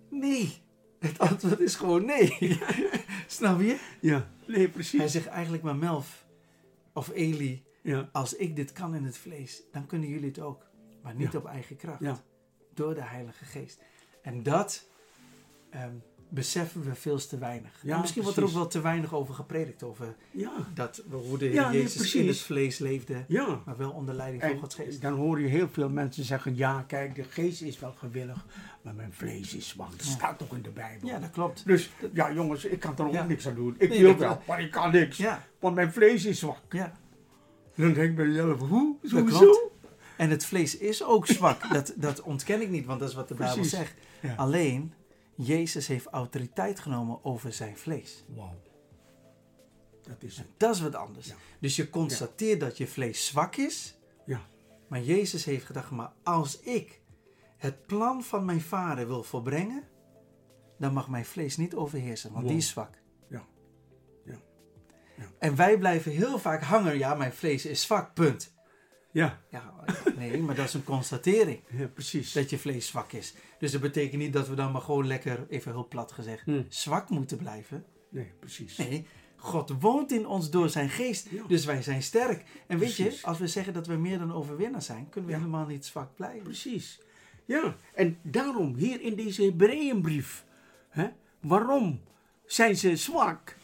nee. Het antwoord is gewoon nee. Snap je? Ja, nee, Hij precies. zegt eigenlijk maar Melf of Eli, Ja, als ik dit kan in het vlees, dan kunnen jullie het ook. Maar niet Ja. op eigen kracht. Ja. Door de Heilige Geest. En dat ehm, beseffen we veel te weinig. Ja, en misschien wordt er ook wel te weinig over gepredikt. Over dat, hoe de Heer Jezus in het vlees leefde. Maar wel onder leiding van Gods Geest. dan hoor je heel veel mensen zeggen, ja, kijk, de geest is wel gewillig, maar mijn vlees is zwak. Dat staat toch in de Bijbel. Ja, dat klopt. Dus ja, jongens, ik kan er ook niks aan doen. Ik Nee, wil wel, maar ik kan niks. Want mijn vlees is zwak. ja. Dan denk ik bij mezelf, hoe? Sowieso? En het vlees is ook zwak. Dat, dat ontken ik niet, want dat is wat de Bijbel Precies. zegt. Ja. Alleen, Jezus heeft autoriteit genomen over zijn vlees. Wauw. Dat is het. Dat is wat anders. Ja. Dus je constateert dat je vlees zwak is. Ja. Maar Jezus heeft gedacht, maar als ik het plan van mijn vader wil volbrengen, dan mag mijn vlees niet overheersen, want Wow. die is zwak. En wij blijven heel vaak hangen, ja, mijn vlees is zwak, punt. Ja, Ja, nee, maar dat is een constatering. ja precies. dat je vlees zwak is. Dus dat betekent niet dat we dan maar gewoon lekker, even heel plat gezegd, Hm. zwak moeten blijven. Nee, precies. Nee, God woont in ons door zijn geest. Ja. Dus wij zijn sterk. En weet je, als we zeggen dat we meer dan overwinnaar zijn, kunnen we Ja. helemaal niet zwak blijven. Precies. Ja, en daarom hier in deze Hebreeënbrief. Hè, waarom zijn ze zwak?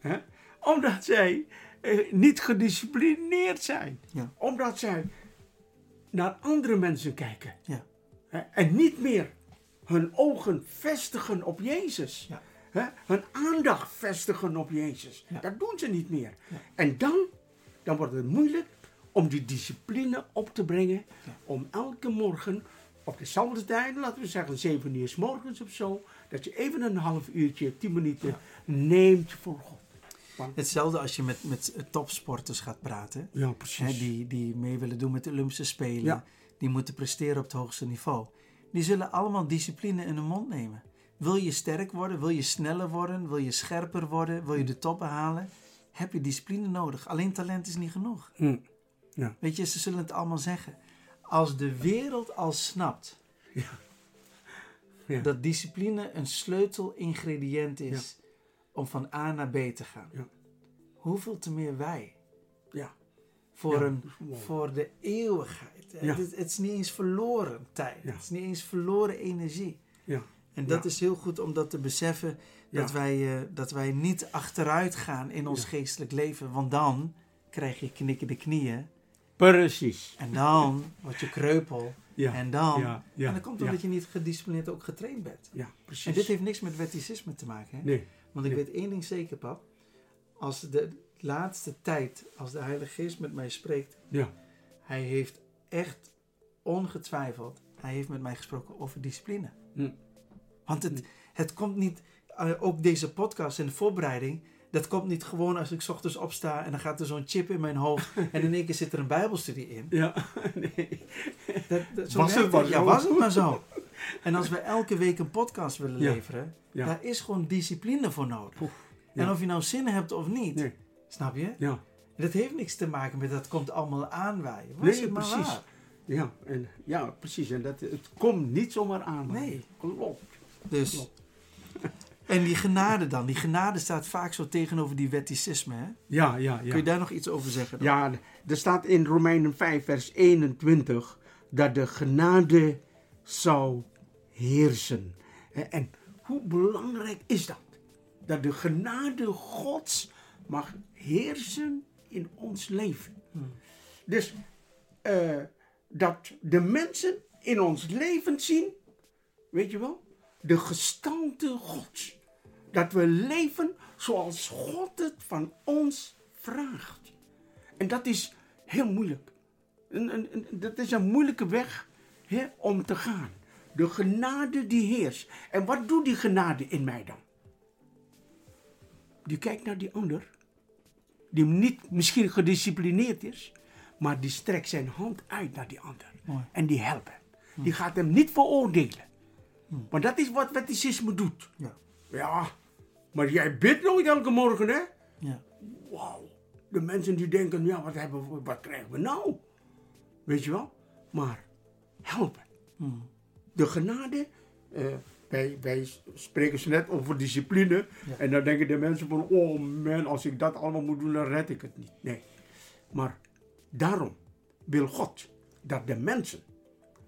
Hè? Omdat zij eh, niet gedisciplineerd zijn. Ja. Omdat zij naar andere mensen kijken. Ja. Hè, en niet meer hun ogen vestigen op Jezus. Ja. Hè, hun aandacht vestigen op Jezus. Dat doen ze niet meer. En dan, dan wordt het moeilijk om die discipline op te brengen. Om elke morgen op dezelfde tijd, laten we zeggen 7 uur 's morgens of zo, dat je even een half uurtje, 10 minuten neemt voor God. Hetzelfde als je met, met topsporters gaat praten, ja, hè, precies. die, die mee willen doen met de Olympische Spelen, Ja. die moeten presteren op het hoogste niveau. Die zullen allemaal discipline in hun mond nemen. Wil je sterk worden, wil je sneller worden, wil je scherper worden, wil je de top behalen, heb je discipline nodig. Alleen talent is niet genoeg. Hm. Weet je, ze zullen het allemaal zeggen. Als de wereld al snapt Ja. dat discipline een sleutelingrediënt is om van A naar B te gaan, Ja. hoeveel te meer wij Ja. voor, Ja, een, mooi. voor de eeuwigheid. Ja. Het, het is niet eens verloren tijd, Ja. het is niet eens verloren energie. Ja. En dat is heel goed om dat te beseffen, dat, wij, eh, dat wij niet achteruit gaan in ons geestelijk leven, want dan krijg je knikkende knieën Precies. en dan word je kreupel. Ja. En dan, Ja. Ja. en dat komt omdat je niet gedisciplineerd ook getraind bent. Ja, precies. En dit heeft niks met wetticisme te maken. Hè? Nee. Want ik weet één ding zeker, pap. Als de laatste tijd, als de Heilige Geest met mij spreekt, Ja. hij heeft echt ongetwijfeld, hij heeft met mij gesproken over discipline. Hm. Want het, het komt niet, eh, ook deze podcast en de voorbereiding, dat komt niet gewoon als ik 's ochtends opsta en dan gaat er zo'n chip in mijn hoofd en in één keer zit er een bijbelstudie in. Ja. Nee. Dat, dat, zo Was het werkt maar Ja, was het maar zo. En als we elke week een podcast willen Ja. leveren, Ja. daar is gewoon discipline voor nodig. En Ja. of je nou zin hebt of niet, Nee. snap je? Ja. Dat heeft niks te maken met dat komt allemaal aanwaaien. Was Nee, het maar precies. waar. Ja, en, ja, precies. En dat, het komt niet zomaar aan. Nee. Klopt. Dus, Klopt. en die genade dan. Die genade staat vaak zo tegenover die wetticisme. Hè? Ja, ja, Kun je ja. daar nog iets over zeggen? dan? Ja, er staat in Romeinen 5, vers 21 dat de genade zou heersen. Hè, En hoe belangrijk is dat? Dat de genade Gods mag heersen in ons leven. Hmm. Dus eh, dat de mensen in ons leven zien, weet je wel, de gestalte Gods. Dat we leven zoals God het van ons vraagt. En dat is heel moeilijk. En, en- en dat is een moeilijke weg om te gaan. De genade die heerst. En wat doet die genade in mij dan? Die kijkt naar die ander. Die niet misschien gedisciplineerd is. Maar die strekt zijn hand uit naar die ander. Mooi. En die helpt hem. Die gaat hem niet veroordelen. Want dat is wat wetticisme doet. Ja. Ja, maar jij bidt nooit elke morgen, hè? ja. Wauw. De mensen die denken, ja, wat, hebben we, wat krijgen we nou? Weet je wel? Maar helpen. Hmm. De genade, eh, wij, wij spreken ze net over discipline. Ja. En dan denken de mensen van, oh man, als ik dat allemaal moet doen, dan red ik het niet. Nee. Maar daarom wil God dat de mensen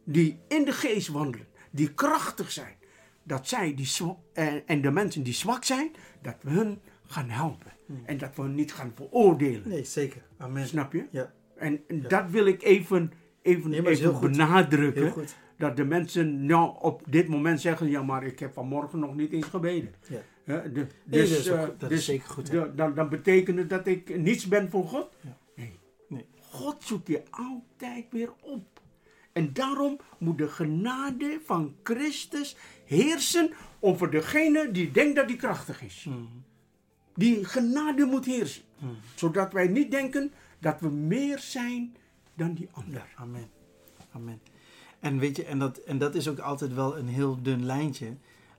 die in de geest wandelen, die krachtig zijn, dat zij die zwa- en, de mensen die zwak zijn, dat we hun gaan helpen. En dat we hen niet gaan veroordelen. Nee, zeker. Amen. Snap je? Ja, En, en dat wil ik even, even, Nee, even heel benadrukken. heel goed. Dat de mensen nou op dit moment zeggen, ja maar ik heb vanmorgen nog niet eens gebeden. Ja. Hè, de- Nee, dus, dat ook eh. Dat dus is zeker goed. de- dan, dan betekent het dat ik niets ben voor God? Ja. Nee. Nee. God zoekt je altijd weer op. En daarom moet de genade van Christus heersen over degene die denkt dat hij krachtig is. Mhm. Die genade moet heersen. Mhm. Zodat wij niet denken dat we meer zijn dan die ander. Amen. Amen. En weet je, en dat, en dat is ook altijd wel een heel dun lijntje.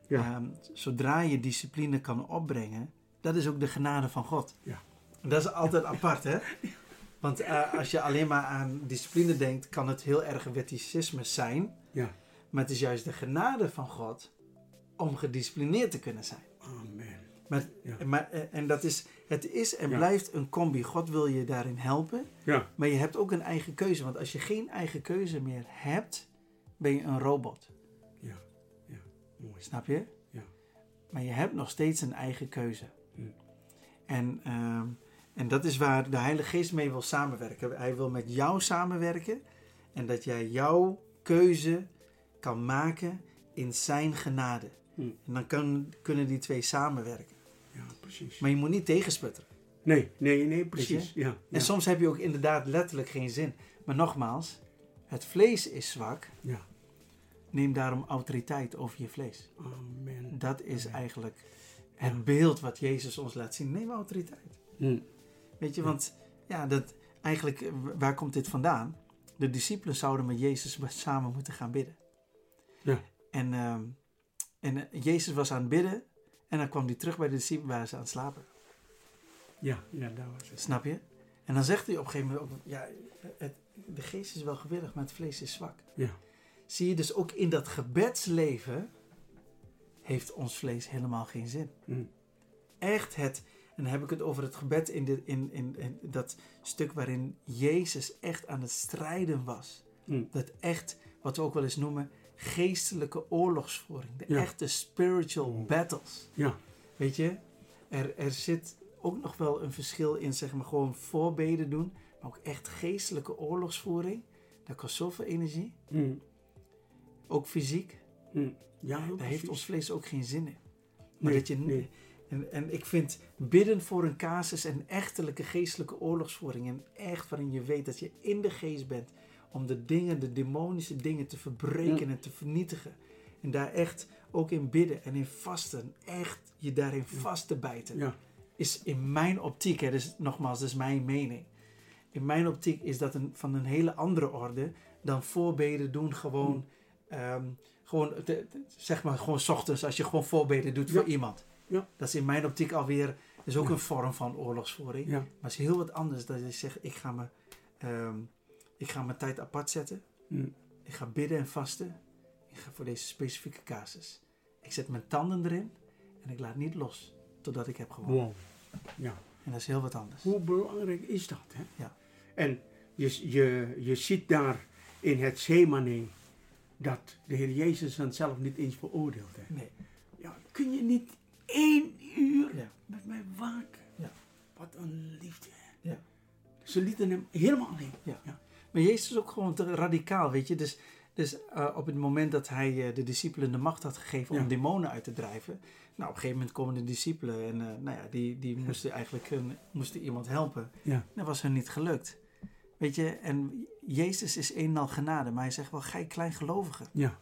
Ja. Ehm, zodra je discipline kan opbrengen, dat is ook de genade van God. Ja. Dat is altijd apart, hè? Want eh, als je alleen maar aan discipline denkt, kan het heel erg wetticisme zijn. Ja. Maar het is juist de genade van God om gedisciplineerd te kunnen zijn. Maar, Ja. maar, eh, en dat is, het is en Ja. blijft een combi. God wil je daarin helpen. Ja. Maar je hebt ook een eigen keuze. Want als je geen eigen keuze meer hebt, ben je een robot. Ja. Ja. Mooi. Snap je? Ja. Maar je hebt nog steeds een eigen keuze. Hm. En, ehm, en dat is waar de Heilige Geest mee wil samenwerken. Hij wil met jou samenwerken. En dat jij jouw keuze kan maken in zijn genade. Hm. En dan kan, kunnen die twee samenwerken. Precies. Maar je moet niet tegensputteren. Nee, nee, nee, precies. Ja. En soms heb je ook inderdaad letterlijk geen zin. Maar nogmaals, het vlees is zwak. Ja. Neem daarom autoriteit over je vlees. Amen. Dat is eigenlijk het Ja. beeld wat Jezus ons laat zien. Neem autoriteit. Hm. Weet je, want ja, dat, eigenlijk, eh, waar komt dit vandaan? De discipelen zouden met Jezus samen moeten gaan bidden. Ja. En, ehm, en eh, Jezus was aan het bidden en dan kwam hij terug bij de discipelen waar ze aan het slapen. Ja, ja, daar was het. Snap je? En dan zegt hij op een gegeven moment ook, ja, het, de geest is wel gewillig, maar het vlees is zwak. Ja. Zie je dus ook in dat gebedsleven heeft ons vlees helemaal geen zin. Hm. Echt het, en dan heb ik het over het gebed in, de, in, in, in dat stuk waarin Jezus echt aan het strijden was. Hm. Dat echt, wat we ook wel eens noemen, geestelijke oorlogsvoering. De Ja. echte spiritual battles. Ja. Weet je, er, er zit ook nog wel een verschil in, zeg maar, gewoon voorbeden doen. Maar ook echt geestelijke oorlogsvoering. Dat kost zoveel energie. Hm. Ook fysiek. Hm. Ja, Daar precies. heeft ons vlees ook geen zin in. Maar Nee, dat je, nee. en, en ik vind bidden voor een casus en echtelijke geestelijke oorlogsvoering. En echt waarin je weet dat je in de geest bent. Om de dingen, de demonische dingen te verbreken en te vernietigen. En daar echt ook in bidden en in vasten. Echt je daarin vast te bijten. Ja. Is in mijn optiek, hè, dus nogmaals, dat is mijn mening. In mijn optiek is dat een, van een hele andere orde dan voorbeden doen gewoon. ehm, gewoon, te- te- zeg maar, gewoon 's ochtends als je gewoon voorbeden doet voor iemand. Ja. Dat is in mijn optiek alweer, is ook Ja. een vorm van oorlogsvoering. Ja. Maar het is heel wat anders dat je zegt, ik ga, me, ehm, ik ga mijn tijd apart zetten. Hm. Ik ga bidden en vasten. Ik ga voor deze specifieke casus. Ik zet mijn tanden erin en ik laat niet los totdat ik heb gewonnen. Wow. Ja. En dat is heel wat anders. Hoe belangrijk is dat? Hè? Ja. En je, je, je ziet daar in het Zemane dat de Heer Jezus zelf niet eens veroordeelt. Hè? Nee. Ja, kun je niet één uur Ja. met mij waken? Ja. Wat een liefde. Ja. Ze lieten hem helemaal alleen. Ja. Ja. Maar Jezus is ook gewoon te radicaal, weet je. Dus, dus eh, op het moment dat hij eh, de discipelen de macht had gegeven om demonen uit te drijven. Nou, op een gegeven moment komen de discipelen en eh, nou ja, die, die moesten eigenlijk moesten iemand helpen. Ja. Dat was hun niet gelukt. Weet je, en Jezus is een en al genade, maar hij zegt wel, gij kleingelovigen. Ja.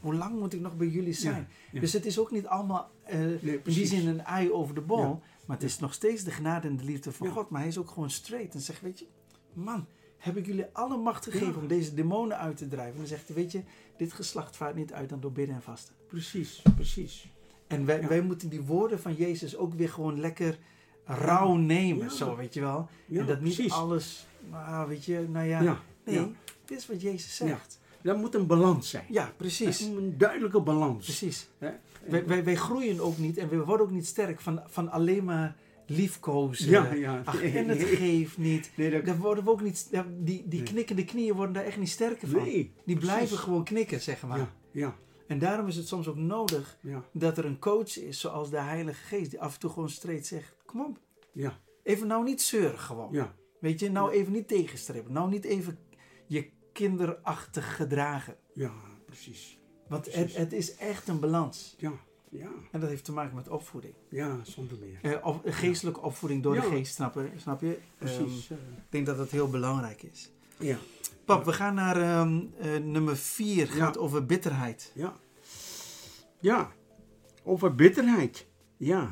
Hoe lang moet ik nog bij jullie zijn? ja. Dus het is ook niet allemaal in die zin een ei over de bol. Maar het is nog steeds de genade en de liefde van. God. Maar hij is ook gewoon straight en zegt, weet je, man, heb ik jullie alle macht gegeven Ja. om deze demonen uit te drijven? En dan zegt hij, weet je, dit geslacht vaart niet uit dan door bidden en vasten. Precies, precies. En wij, Ja. wij moeten die woorden van Jezus ook weer gewoon lekker rauw nemen, Ja. zo, weet je wel. En dat niet precies. alles, nou, weet je, nou ja, Ja, nee, dit is wat Jezus zegt. Er moet een balans zijn. Ja, precies. een duidelijke balans. Precies. Wij, wij, wij groeien ook niet en we worden ook niet sterk van, van alleen maar liefkozen. Ja, ja. Ach, en het geeft niet. Nee, dat, Daar worden we ook niet, die, die Nee. knikkende knieën worden daar echt niet sterker van. nee. Die blijven precies. gewoon knikken, zeg maar. Ja, ja, En daarom is het soms ook nodig ja, dat er een coach is, zoals de Heilige Geest, die af en toe gewoon streed zegt: Kom op, ja, even nou niet zeuren gewoon. ja. Weet je, nou even niet tegenstrippen. Nou niet even je kinderachtig gedragen. Ja, precies. Want het, het is echt een balans. Ja, ja, En dat heeft te maken met opvoeding. ja, zonder meer. Eh, op, geestelijke opvoeding door de geest, snap je? Snap je? Ehm, Precies. eh, ik denk dat dat heel belangrijk is. ja, Pap, we gaan naar ehm, eh, nummer 4. Gaat over bitterheid. ja. Ja, over bitterheid. Ja.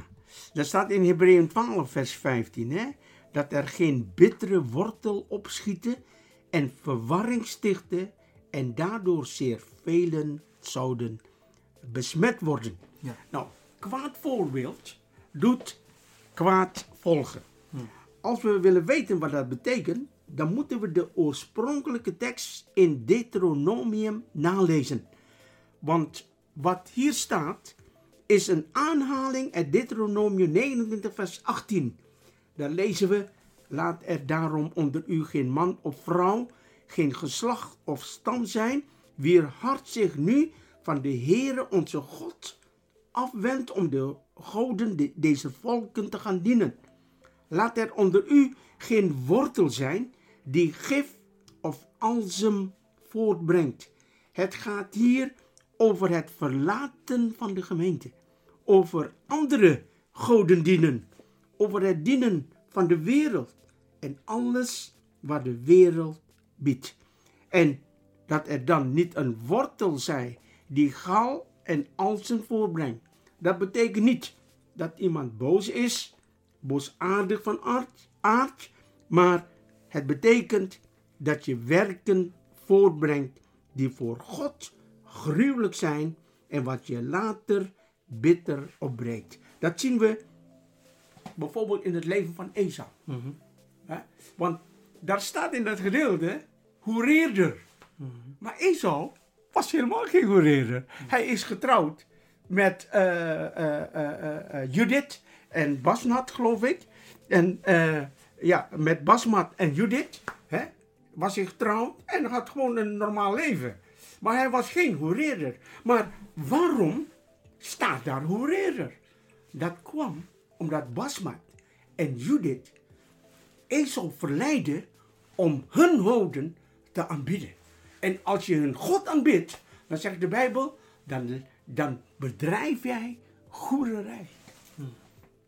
Dat staat in Hebreeën 12, vers 15, hè? Dat er geen bittere wortel opschieten en verwarring stichten en daardoor zeer velen zouden besmet worden. Ja. Nou, kwaad voorbeeld doet kwaad volgen. Hm. Als we willen weten wat dat betekent, dan moeten we de oorspronkelijke tekst in Deuteronomium nalezen. Want wat hier staat is een aanhaling uit Deuteronomium 29, vers 18. Daar lezen we: Laat er daarom onder u geen man of vrouw, geen geslacht of stam zijn, wier hart zich nu van de Heere onze God afwendt om de goden de- deze volken te gaan dienen. Laat er onder u geen wortel zijn die gif of alzem voortbrengt. Het gaat hier over het verlaten van de gemeente, over andere goden dienen, over het dienen van de wereld en alles wat de wereld biedt. En dat er dan niet een wortel zij die gal en alzem voortbrengt. Dat betekent niet dat iemand boos is, boosaardig van aard, aard, maar het betekent dat je werken voortbrengt die voor God gruwelijk zijn en wat je later bitter opbreekt. Dat zien we bijvoorbeeld in het leven van Esau. Mhm. Want daar staat in dat gedeelte hoereerder. Mhm. Maar Esau was helemaal geen hoereerder. Hij is getrouwd met eh, eh, eh, Judith en Basmat, geloof ik. En ja, met Basmat en Judith hè, was hij getrouwd en had gewoon een normaal leven. Maar hij was geen hoereerder. Maar waarom staat daar hoereerder? Dat kwam omdat Basmat en Judith Esau verleiden om hun hoden te aanbidden. En als je hun God aanbidt, dan zegt de Bijbel, dan, dan bedrijf jij goederij.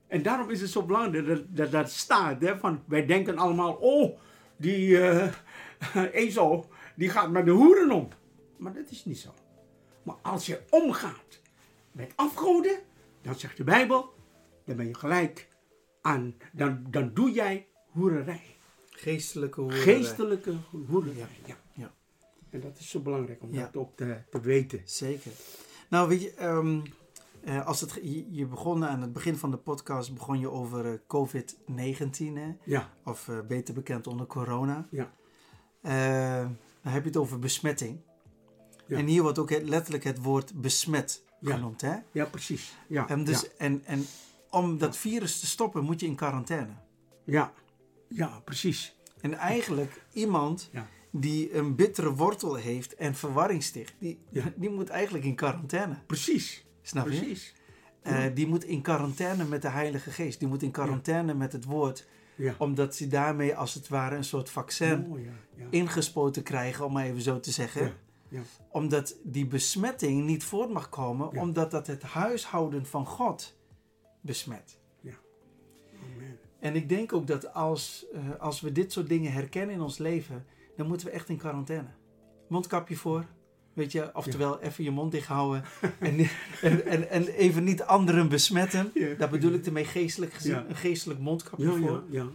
En daarom is het zo belangrijk dat dat, dat staat. Hè, van, wij denken allemaal, oh, die eh Esau, die gaat met de hoeren om. Maar dat is niet zo. Maar als je omgaat met afgoden, dan zegt de Bijbel, dan ben je gelijk aan, dan, dan doe jij hoererij. Geestelijke hoererij. Geestelijke hoererij. Ja. Ja. En dat is zo belangrijk om Ja. dat ook te, te weten. Zeker. Nou, weet je, ehm, eh, als het, je, je begon aan het begin van de podcast begon je over eh, COVID-19, hè? Ja, of eh, beter bekend onder corona. Ja. Dan heb je het over besmetting. Ja. En hier wordt ook letterlijk het woord besmet genoemd. Hè? ja precies. Ja, En, dus, en, en om dat virus te stoppen moet je in quarantaine. ja, ja, precies. En eigenlijk iemand Ja. Die een bittere wortel heeft en verwarring sticht, die, Ja. die moet eigenlijk in quarantaine. Precies. Snap je? Precies. Eh, die moet in quarantaine met de Heilige Geest. Die moet in quarantaine met het woord. Ja. Omdat ze daarmee als het ware een soort vaccin Oh, ingespoten krijgen, om maar even zo te zeggen. Ja, ja. Omdat die besmetting niet voort mag komen, omdat dat het huishouden van God besmet. Amen. En ik denk ook dat als, eh, als we dit soort dingen herkennen in ons leven, dan moeten we echt in quarantaine. Mondkapje voor. Weet je, oftewel even je mond dicht houden en, en, en, en even niet anderen besmetten. Ja. Daar bedoel ik ermee geestelijk gezien, Ja. een geestelijk mondkapje voor. ja, ja,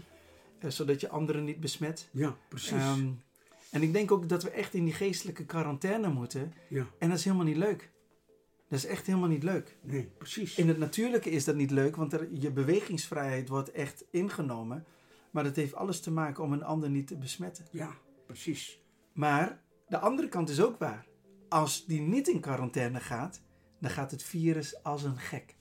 eh, zodat je anderen niet besmet. ja, precies. Ehm, en ik denk ook dat we echt in die geestelijke quarantaine moeten. ja, En dat is helemaal niet leuk. Dat is echt helemaal niet leuk. nee, precies. In het natuurlijke is dat niet leuk, want er, je bewegingsvrijheid wordt echt ingenomen. Maar dat heeft alles te maken om een ander niet te besmetten. Ja, precies. Maar de andere kant is ook waar. Als die niet in quarantaine gaat, dan gaat het virus als een gek.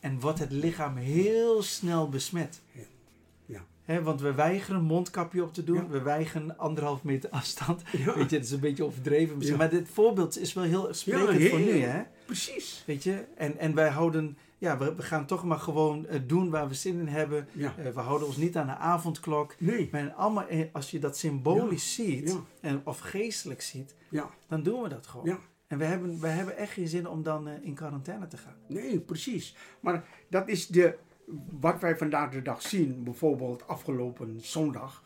En wordt het lichaam heel snel besmet. Ja. Hè, want we weigeren een mondkapje op te doen. Ja. We weigeren anderhalf meter afstand. Ja. Weet je, het is een beetje overdreven misschien. Maar dit voorbeeld is wel heel sprekend voor nu, hè? Precies. Weet je? En, en wij houden... Ja, we, we gaan toch maar gewoon eh, doen waar we zin in hebben. Ja. Eh, we houden ons niet aan de avondklok. Nee. Maar allemaal, eh, als je dat symbolisch ziet, Ja. en, of geestelijk ziet, Ja. dan doen we dat gewoon. Ja. En we hebben, we hebben echt geen zin om dan in quarantaine te gaan. Nee, precies. Maar dat is de, wat wij vandaag de dag zien. Bijvoorbeeld afgelopen zondag.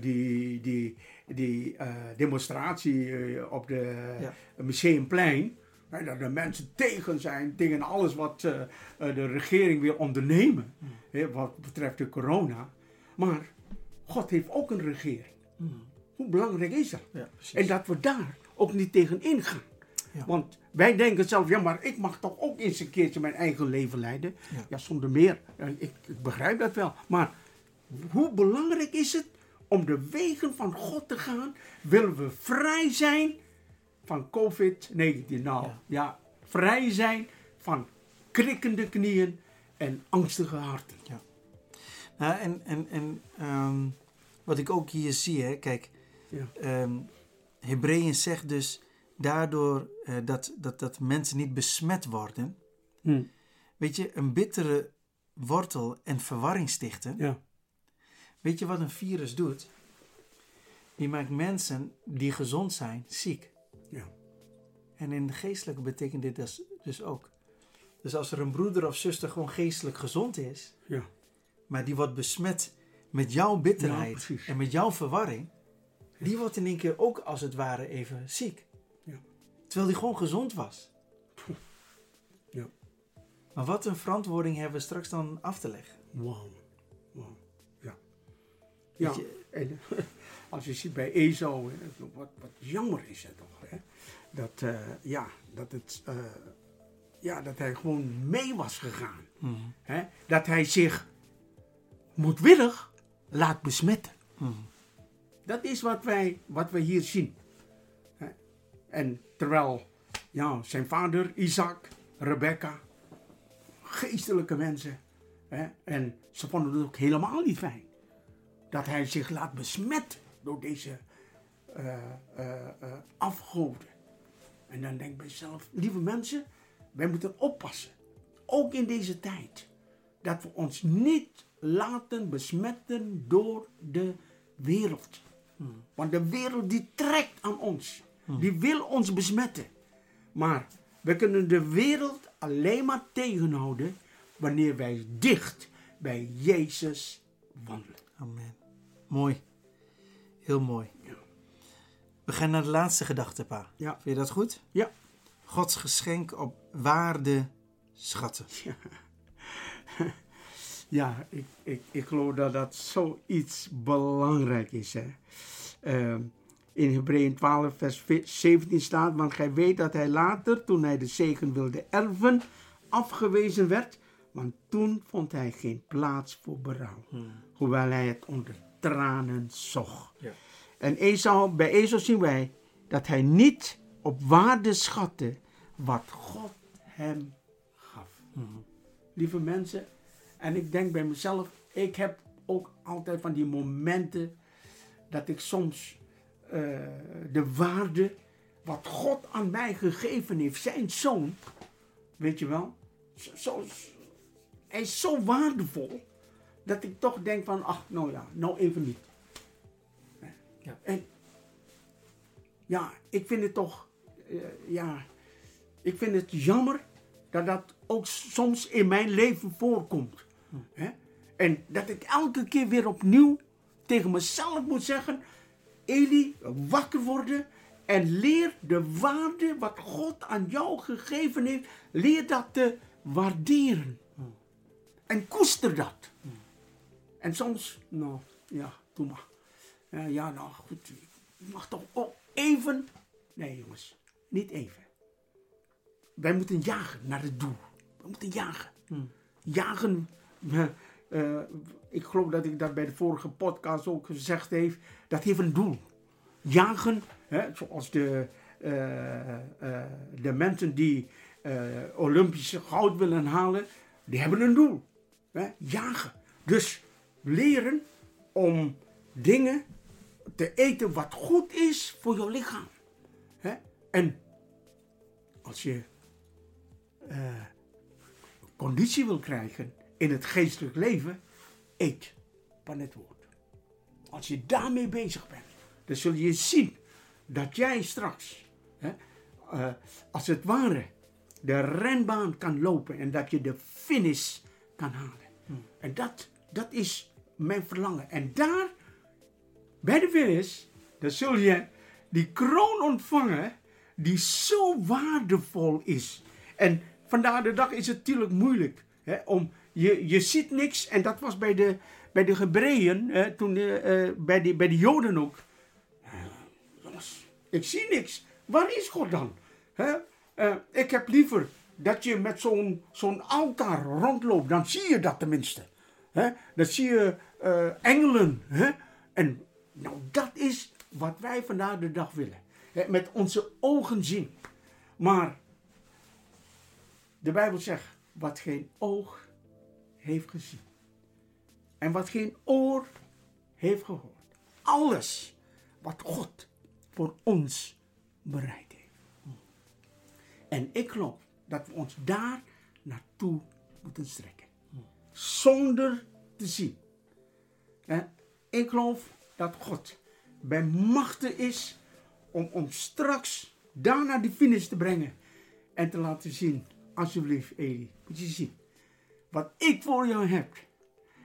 die die, die demonstratie op de. Museumplein. Dat de mensen tegen zijn, tegen alles wat eh, eh, de regering wil ondernemen. hè, wat betreft de corona. Maar God heeft ook een regering. Hoe belangrijk is dat? Ja. En dat we daar ook niet tegen ingaan. Ja. Want wij denken zelf, ja, maar ik mag toch ook eens een keertje mijn eigen leven leiden. Ja. Ja, zonder meer. Ik, ik begrijp dat wel. Maar hoe belangrijk is het om de wegen van God te gaan? Willen we vrij zijn van COVID-19? Nou, Ja. ja. vrij zijn van krikkende knieën en angstige harten. Nou, en en, en ehm, wat ik ook hier zie, hè, kijk, Ja. ehm Hebreeën zegt dus daardoor eh, dat, dat, dat mensen niet besmet worden. Hm. Weet je, een bittere wortel en verwarring stichten. Ja. Weet je wat een virus doet? Die maakt mensen die gezond zijn ziek. En in de geestelijke betekent dit dus, dus ook. Dus als er een broeder of zuster gewoon geestelijk gezond is, Ja. maar die wordt besmet met jouw bitterheid en met jouw verwarring, die wordt in één keer ook als het ware even ziek. Ja. Terwijl die gewoon gezond was. Ja. Maar wat een verantwoording hebben we straks dan af te leggen. Wauw. Wauw. Ja. Ja. je, En als je ziet bij Ezo, wat, wat jammer is het toch, hè? Dat, eh, ja, dat, het, eh, ja, dat hij gewoon mee was gegaan. Mhm. Hè? Dat hij zich moedwillig laat besmetten. Mhm. Dat is wat wij, wat we hier zien. Hè? En terwijl ja, zijn vader, Isaac, Rebecca, geestelijke mensen, hè? en ze vonden het ook helemaal niet fijn. Dat hij zich laat besmetten door deze eh, afgoden. En dan denk ik bij mezelf, lieve mensen, wij moeten oppassen. Ook in deze tijd. Dat we ons niet laten besmetten door de wereld. Want de wereld die trekt aan ons. Die wil ons besmetten. Maar we kunnen de wereld alleen maar tegenhouden wanneer wij dicht bij Jezus wandelen. Amen. Mooi. Heel mooi. Ja. We gaan naar de laatste gedachte, pa. Ja. Vind je dat goed? Ja. Gods geschenk op waarde schatten. Ja, ik, ik, ik geloof dat dat zoiets belangrijk is. Hè? Ehm, in Hebreeën 12, vers 17 staat: Want gij weet dat hij later, toen hij de zegen wilde erven, afgewezen werd. Want toen vond hij geen plaats voor berouw. Hoewel hij het onder tranen zocht. Ja. En Esau, bij Esau zien wij dat hij niet op waarde schatte wat God hem gaf. Lieve mensen, en ik denk bij mezelf, ik heb ook altijd van die momenten dat ik soms eh, de waarde wat God aan mij gegeven heeft, zijn zoon, weet je wel, hij is zo waardevol dat ik toch denk van, ach, nou ja, nou even niet. Ja. En ja, ik vind het toch, eh, ja, ik vind het jammer dat dat ook soms in mijn leven voorkomt. Hè? En dat ik elke keer weer opnieuw tegen mezelf moet zeggen, Eli, wakker worden en leer de waarde wat God aan jou gegeven heeft, leer dat te waarderen. En koester dat. En soms, nou ja, doe maar. Ja, ja, nou goed, je mag toch ook even. Nee, jongens, niet even. Wij moeten jagen naar het doel. We moeten jagen. Jagen. eh, eh, ik geloof dat ik dat bij de vorige podcast ook gezegd heeft. Dat heeft een doel. Jagen Hè, zoals de, eh, eh, de mensen die eh, Olympische goud willen halen, die hebben een doel. Hè, jagen. Dus leren om dingen te eten wat goed is voor je lichaam. Hè? En als je eh, conditie wil krijgen in het geestelijk leven, eet van het woord. Als je daarmee bezig bent, dan zul je zien dat jij straks, hè, eh, als het ware, de renbaan kan lopen en dat je de finish kan halen. En dat, dat is mijn verlangen. En daar, bij de finish, dan zul je die kroon ontvangen die zo waardevol is. En vandaag de dag is het natuurlijk moeilijk. Hè, om, je, je ziet niks en dat was bij de, bij de Hebreeën, hè, toen, eh, eh, bij, de, bij de Joden ook. Ik zie niks. Waar is God dan? Hè? Eh, ik heb liever dat je met zo'n zo'n altaar rondloopt. Dan zie je dat tenminste. Hè? Dan zie je engelen. Hè? En nou, dat is wat wij vandaag de dag willen. Met onze ogen zien. Maar de Bijbel zegt, wat geen oog heeft gezien. En wat geen oor heeft gehoord. Alles wat God voor ons bereid heeft. En ik geloof dat we ons daar naartoe moeten strekken. Zonder te zien. En ik geloof dat God bij machten is om ons straks daar naar die finish te brengen. En te laten zien, alsjeblieft Eli, moet je zien. Wat ik voor jou heb.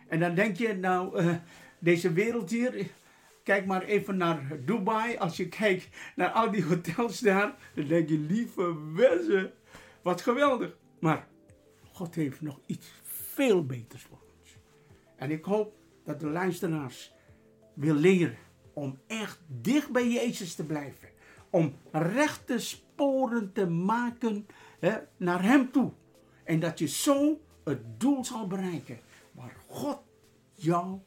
En dan denk je, nou, eh, deze wereld hier, Kijk maar even naar Dubai. Als je kijkt naar al die hotels daar, dan denk je, lieve wezen, wat geweldig. Maar God heeft nog iets veel beters voor ons. En ik hoop dat de luisteraars wil leren om echt dicht bij Jezus te blijven. Om rechte sporen te maken hè, naar Hem toe. En dat je zo het doel zal bereiken waar God jou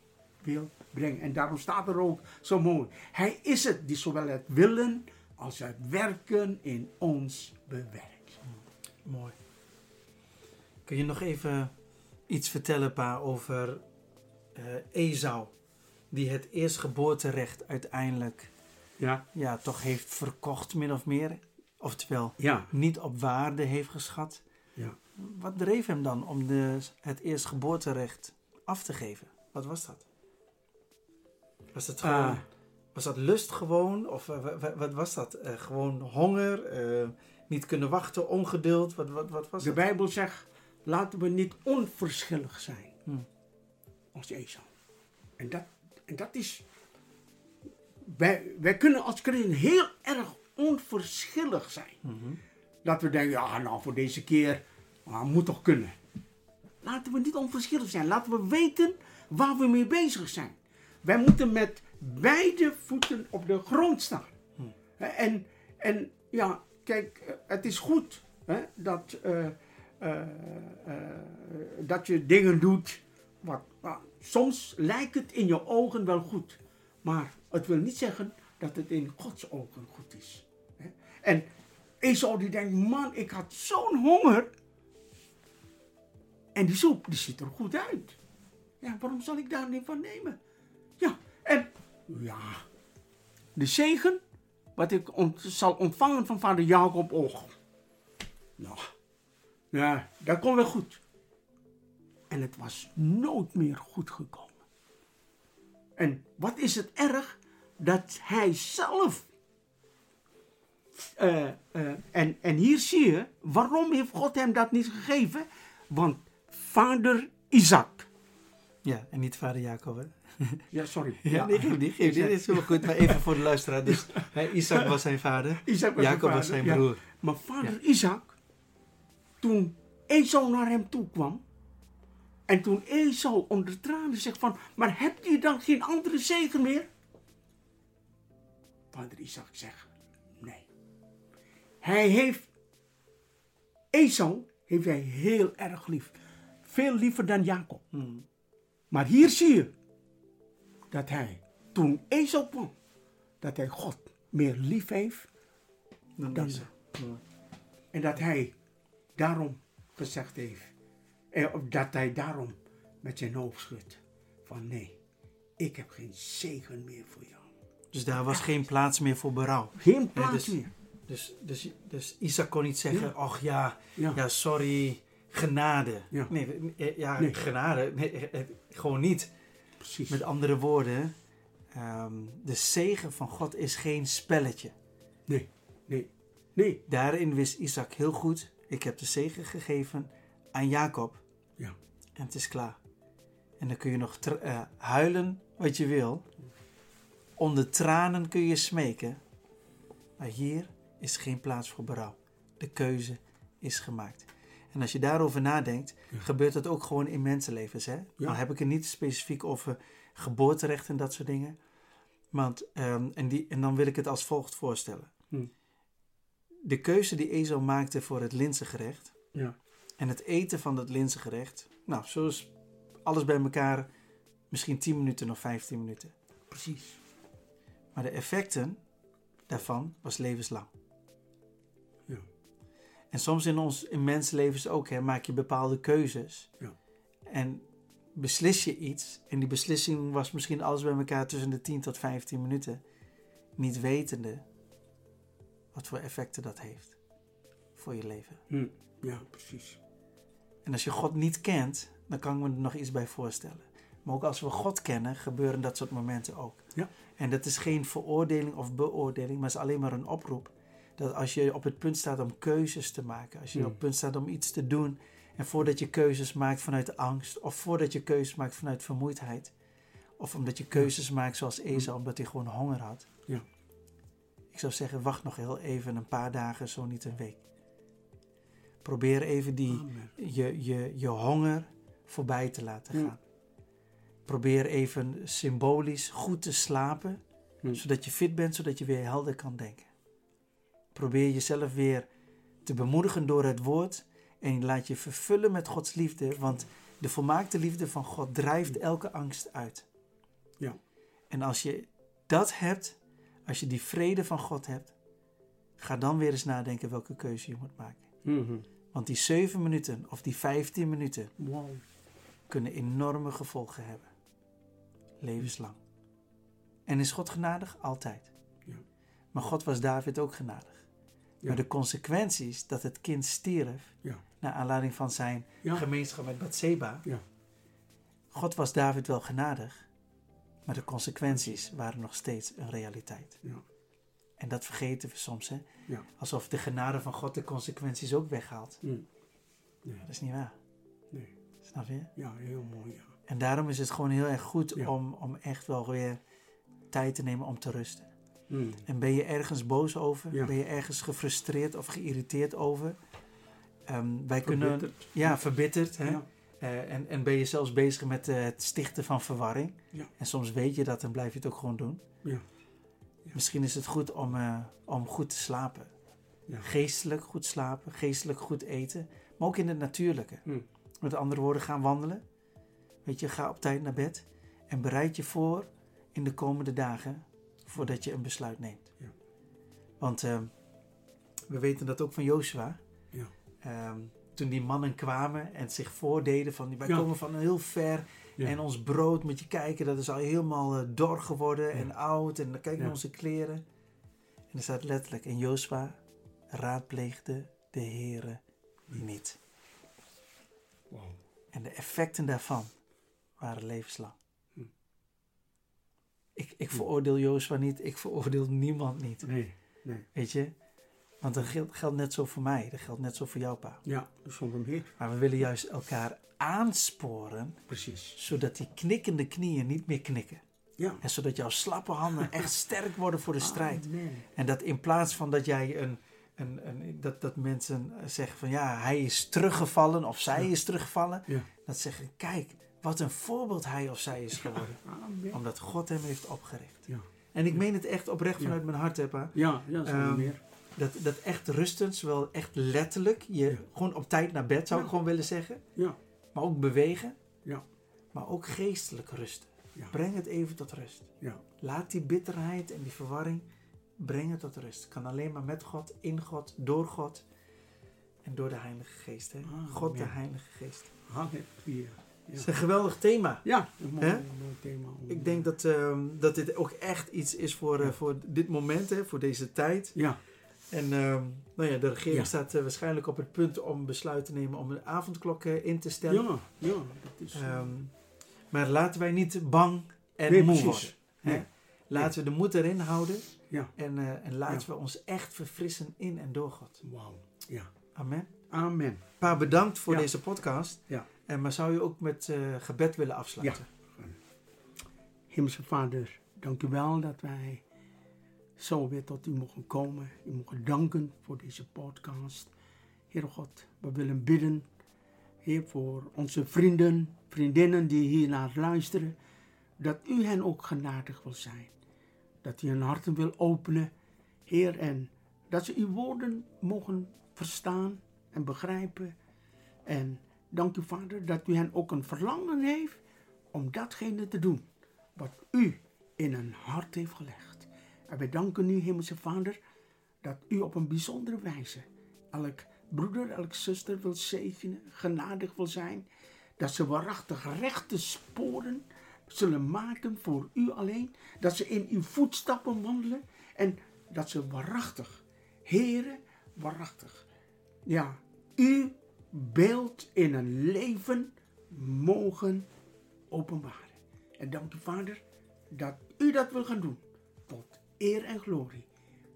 wil brengen. En daarom staat er ook zo mooi. Hij is het die zowel het willen als het werken in ons bewerkt. Mooi. Kun je nog even iets vertellen, pa, over Esau, die het eerstgeboorterecht uiteindelijk Ja, ja, toch heeft verkocht, min of meer? Oftewel, ja, niet op waarde heeft geschat. ja. Wat dreef hem dan om de, het eerstgeboorterecht af te geven? Wat was dat? Was dat gewoon, Ah. was dat lust gewoon? Of eh, wa- wa- wat was dat? Eh, gewoon honger? eh, niet kunnen wachten? Ongeduld? Wat, wat, wat was De? Bijbel zegt, laten we niet onverschillig zijn Hm. als Esau. En dat, en dat is... Wij, wij kunnen als christen heel erg onverschillig zijn. Dat we denken, ja nou voor deze keer, ah, moet toch kunnen. Laten we niet onverschillig zijn. Laten we weten waar we mee bezig zijn. Wij moeten met beide voeten op de grond staan. En, en ja, kijk, eh, het is goed hè, dat, eh, eh, dat je dingen doet. Wat, soms lijkt het in je ogen wel goed. Maar het wil niet zeggen dat het in Gods ogen goed is. Hè. En Esau die denkt, man, ik had zo'n honger. En die soep, die ziet er goed uit. Ja, waarom zal ik daar niet van nemen? Ja, en ja, de zegen, wat ik zal ontvangen van vader Jacob, oh, nou, ja, dat komt wel goed. En het was nooit meer goed gekomen. En wat is het erg dat hij zelf eh, eh, en, en hier zie je, waarom heeft God hem dat niet gegeven? Want vader Isaac. Ja, en niet vader Jacob, hè? Ja, sorry. Ja, nee, geef niet, geef niet. Dit is wel goed, maar even voor de luisteraar. Dus hè, Isaac was zijn vader, Isaac was Jacob was zijn ja. broer. Maar vader Isaac, toen Esau naar hem toe kwam, en toen Esau onder tranen zegt van, maar hebt u dan geen andere zegen meer? Vader Isaac zegt, nee. Hij heeft, Esau heeft hij heel erg lief. Veel liever dan Jacob. Hmm. Maar hier zie je dat hij, toen Esau kwam, dat hij God meer lief heeft Dan dan deze. En dat hij daarom gezegd heeft, of dat hij daarom met zijn hoofd schudt van nee, ik heb geen zegen meer voor jou. Dus daar was geen plaats meer voor berouw. Geen plaats dus- meer. Dus, dus, dus Isaac kon niet zeggen, ach ja, Ja. ja, sorry, genade. Ja. Nee, ja, Nee. genade, nee, eh, eh, gewoon niet. Precies. Met andere woorden, ehm, de zegen van God is geen spelletje. Nee, nee, nee. Daarin wist Isaac heel goed, ik heb de zegen gegeven aan Jacob Ja. En het is klaar. En dan kun je nog eh, huilen wat je wil. Onder tranen kun je smeken. Maar hier is geen plaats voor berouw. De keuze is gemaakt. En als je daarover nadenkt, Ja. gebeurt dat ook gewoon in mensenlevens. Hè? Ja. Dan heb ik het niet specifiek over geboorterecht en dat soort dingen. Want, ehm, en, die, en dan wil ik het als volgt voorstellen. Hm. De keuze die Ezo maakte voor het linzengerecht Ja. En het eten van dat linzengerecht. Nou, zo is alles bij elkaar misschien 10 minuten of 15 minuten. Precies. Maar de effecten daarvan was levenslang. Ja. En soms in ons in mensenlevens ook, hè, maak je bepaalde keuzes. Ja. En beslis je iets. En die beslissing was misschien alles bij elkaar tussen de 10 tot 15 minuten. Niet wetende wat voor effecten dat heeft voor je leven. Hm. Ja, precies. En als je God niet kent, dan kan ik me er nog iets bij voorstellen. Maar ook als we God kennen, gebeuren dat soort momenten ook. Ja. En dat is geen veroordeling of beoordeling, maar het is alleen maar een oproep. Dat als je op het punt staat om keuzes te maken, als je Hmm. op het punt staat om iets te doen, en voordat je keuzes maakt vanuit angst, of voordat je keuzes maakt vanuit vermoeidheid, of omdat je keuzes maakt zoals Esau, omdat hij gewoon honger had. Ja. Ik zou zeggen, wacht nog heel even een paar dagen, zo niet een week. Probeer even die, je, je, je honger voorbij te laten gaan. Probeer even symbolisch goed te slapen, zodat je fit bent, zodat je weer helder kan denken. Probeer jezelf weer te bemoedigen door het woord en laat je vervullen met Gods liefde, want de volmaakte liefde van God drijft elke angst uit. Ja. En als je dat hebt, als je die vrede van God hebt, ga dan weer eens nadenken welke keuze je moet maken. Mhm. Want die 7 minuten of die 15 minuten Wow. kunnen enorme gevolgen hebben. Levenslang. En is God genadig? Altijd. Ja. Maar God was David ook genadig. Ja. Maar de consequenties dat het kind stierf, Ja. naar aanleiding van zijn gemeenschap met Bathseba, Ja. God was David wel genadig, maar de consequenties waren nog steeds een realiteit. Ja. En dat vergeten we soms, hè? Ja. Alsof de genade van God de consequenties ook weghaalt. Nee. Dat is niet waar. Nee. Snap je? Ja, heel mooi. Ja. En daarom is het gewoon heel erg goed Ja. om, om echt wel weer tijd te nemen om te rusten. Hm. En ben je ergens boos over? Ja. Ben je ergens gefrustreerd of geïrriteerd over? Ehm, wij kunnen, Verbitterd. ja, verbitterd. Hè? Ja. Eh, en, en ben je zelfs bezig met eh, het stichten van verwarring. Ja. En soms weet je dat en blijf je het ook gewoon doen. Ja. Misschien is het goed om, eh, om goed te slapen. Ja. Geestelijk goed slapen, geestelijk goed eten. Maar ook in het natuurlijke. Hm. Met andere woorden, gaan wandelen. Weet je, ga op tijd naar bed. En bereid je voor in de komende dagen voordat je een besluit neemt. Ja. Want ehm, we weten dat ook van Joshua. Ja. Ehm, toen die mannen kwamen en zich voordeden van wij komen van heel ver Ja. en ons brood moet je kijken dat is al helemaal eh, dor geworden en oud en dan kijk naar onze kleren. En er staat letterlijk en Joshua raadpleegde de Here niet. Wow. En de effecten daarvan waren levenslang. Hm. Ik, ik veroordeel Joshua niet, ik veroordeel niemand niet. Nee. Nee. Weet je? Want dat geldt, net zo voor mij, dat geldt net zo voor jou, pa. Ja, zonder meer. Maar we willen juist elkaar aansporen, Precies. zodat die knikkende knieën niet meer knikken. Ja. En zodat jouw slappe handen echt sterk worden voor de strijd. Amen. En dat in plaats van dat jij een, een, een dat, dat mensen zeggen van ja, hij is teruggevallen of zij Ja. is teruggevallen. Ja. Dat zeggen, kijk, wat een voorbeeld hij of zij is geworden. Amen. Omdat God hem heeft opgericht. Ja. En ik meen het echt oprecht vanuit mijn hart, hè, pa. Ja, ja, zonder Ehm, meer. Dat, dat echt rusten, zowel echt letterlijk, je Ja. gewoon op tijd naar bed zou ik gewoon willen zeggen. Ja. Maar ook bewegen. Ja. Maar ook geestelijk rusten. Ja. Breng het even tot rust. Ja. Laat die bitterheid en die verwarring brengen tot rust. Kan alleen maar met God, in God, door God en door de Heilige Geest. Hè? God de Heilige Geest. Halleluja. Het Ja, is een geweldig thema. ja een mooi, mooi thema. Ik denk dat, ehm, dat dit ook echt iets is voor, eh, voor dit moment, hè, voor deze tijd. Ja, En ehm, nou ja, de regering Ja. staat eh, waarschijnlijk op het punt om besluit te nemen om een avondklok eh, in te stellen. ja, ja, dat is... Ehm, maar laten wij niet bang en Nee, moe worden. Nee. Laten we de moed erin houden Ja. en, en laten Ja. we ons echt verfrissen in en door God. Wauw. Ja. Amen. Amen. Pa, bedankt voor Ja. deze podcast. Ja. En maar zou je ook met gebed willen afsluiten? Hemelse Vader, dank u wel dat wij zo weer tot u mogen komen. U mogen danken voor deze podcast. Heer God, we willen bidden, Heer, voor onze vrienden, vriendinnen die hiernaar luisteren, dat u hen ook genadig wil zijn. Dat u hun harten wil openen, Heer, en dat ze uw woorden mogen verstaan en begrijpen. En dank u, Vader, dat u hen ook een verlangen heeft om datgene te doen wat u in hun hart heeft gelegd. En wij danken u, Hemelse Vader, dat u op een bijzondere wijze elk broeder, elk zuster wil zegenen, genadig wil zijn, dat ze waarachtig rechte sporen zullen maken voor u alleen, dat ze in uw voetstappen wandelen en dat ze waarachtig, Heere, waarachtig, ja, uw beeld in een leven mogen openbaren. En dank u, Vader, dat u dat wil gaan doen. Eer en glorie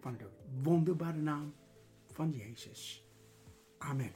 van de wonderbare naam van Jezus. Amen.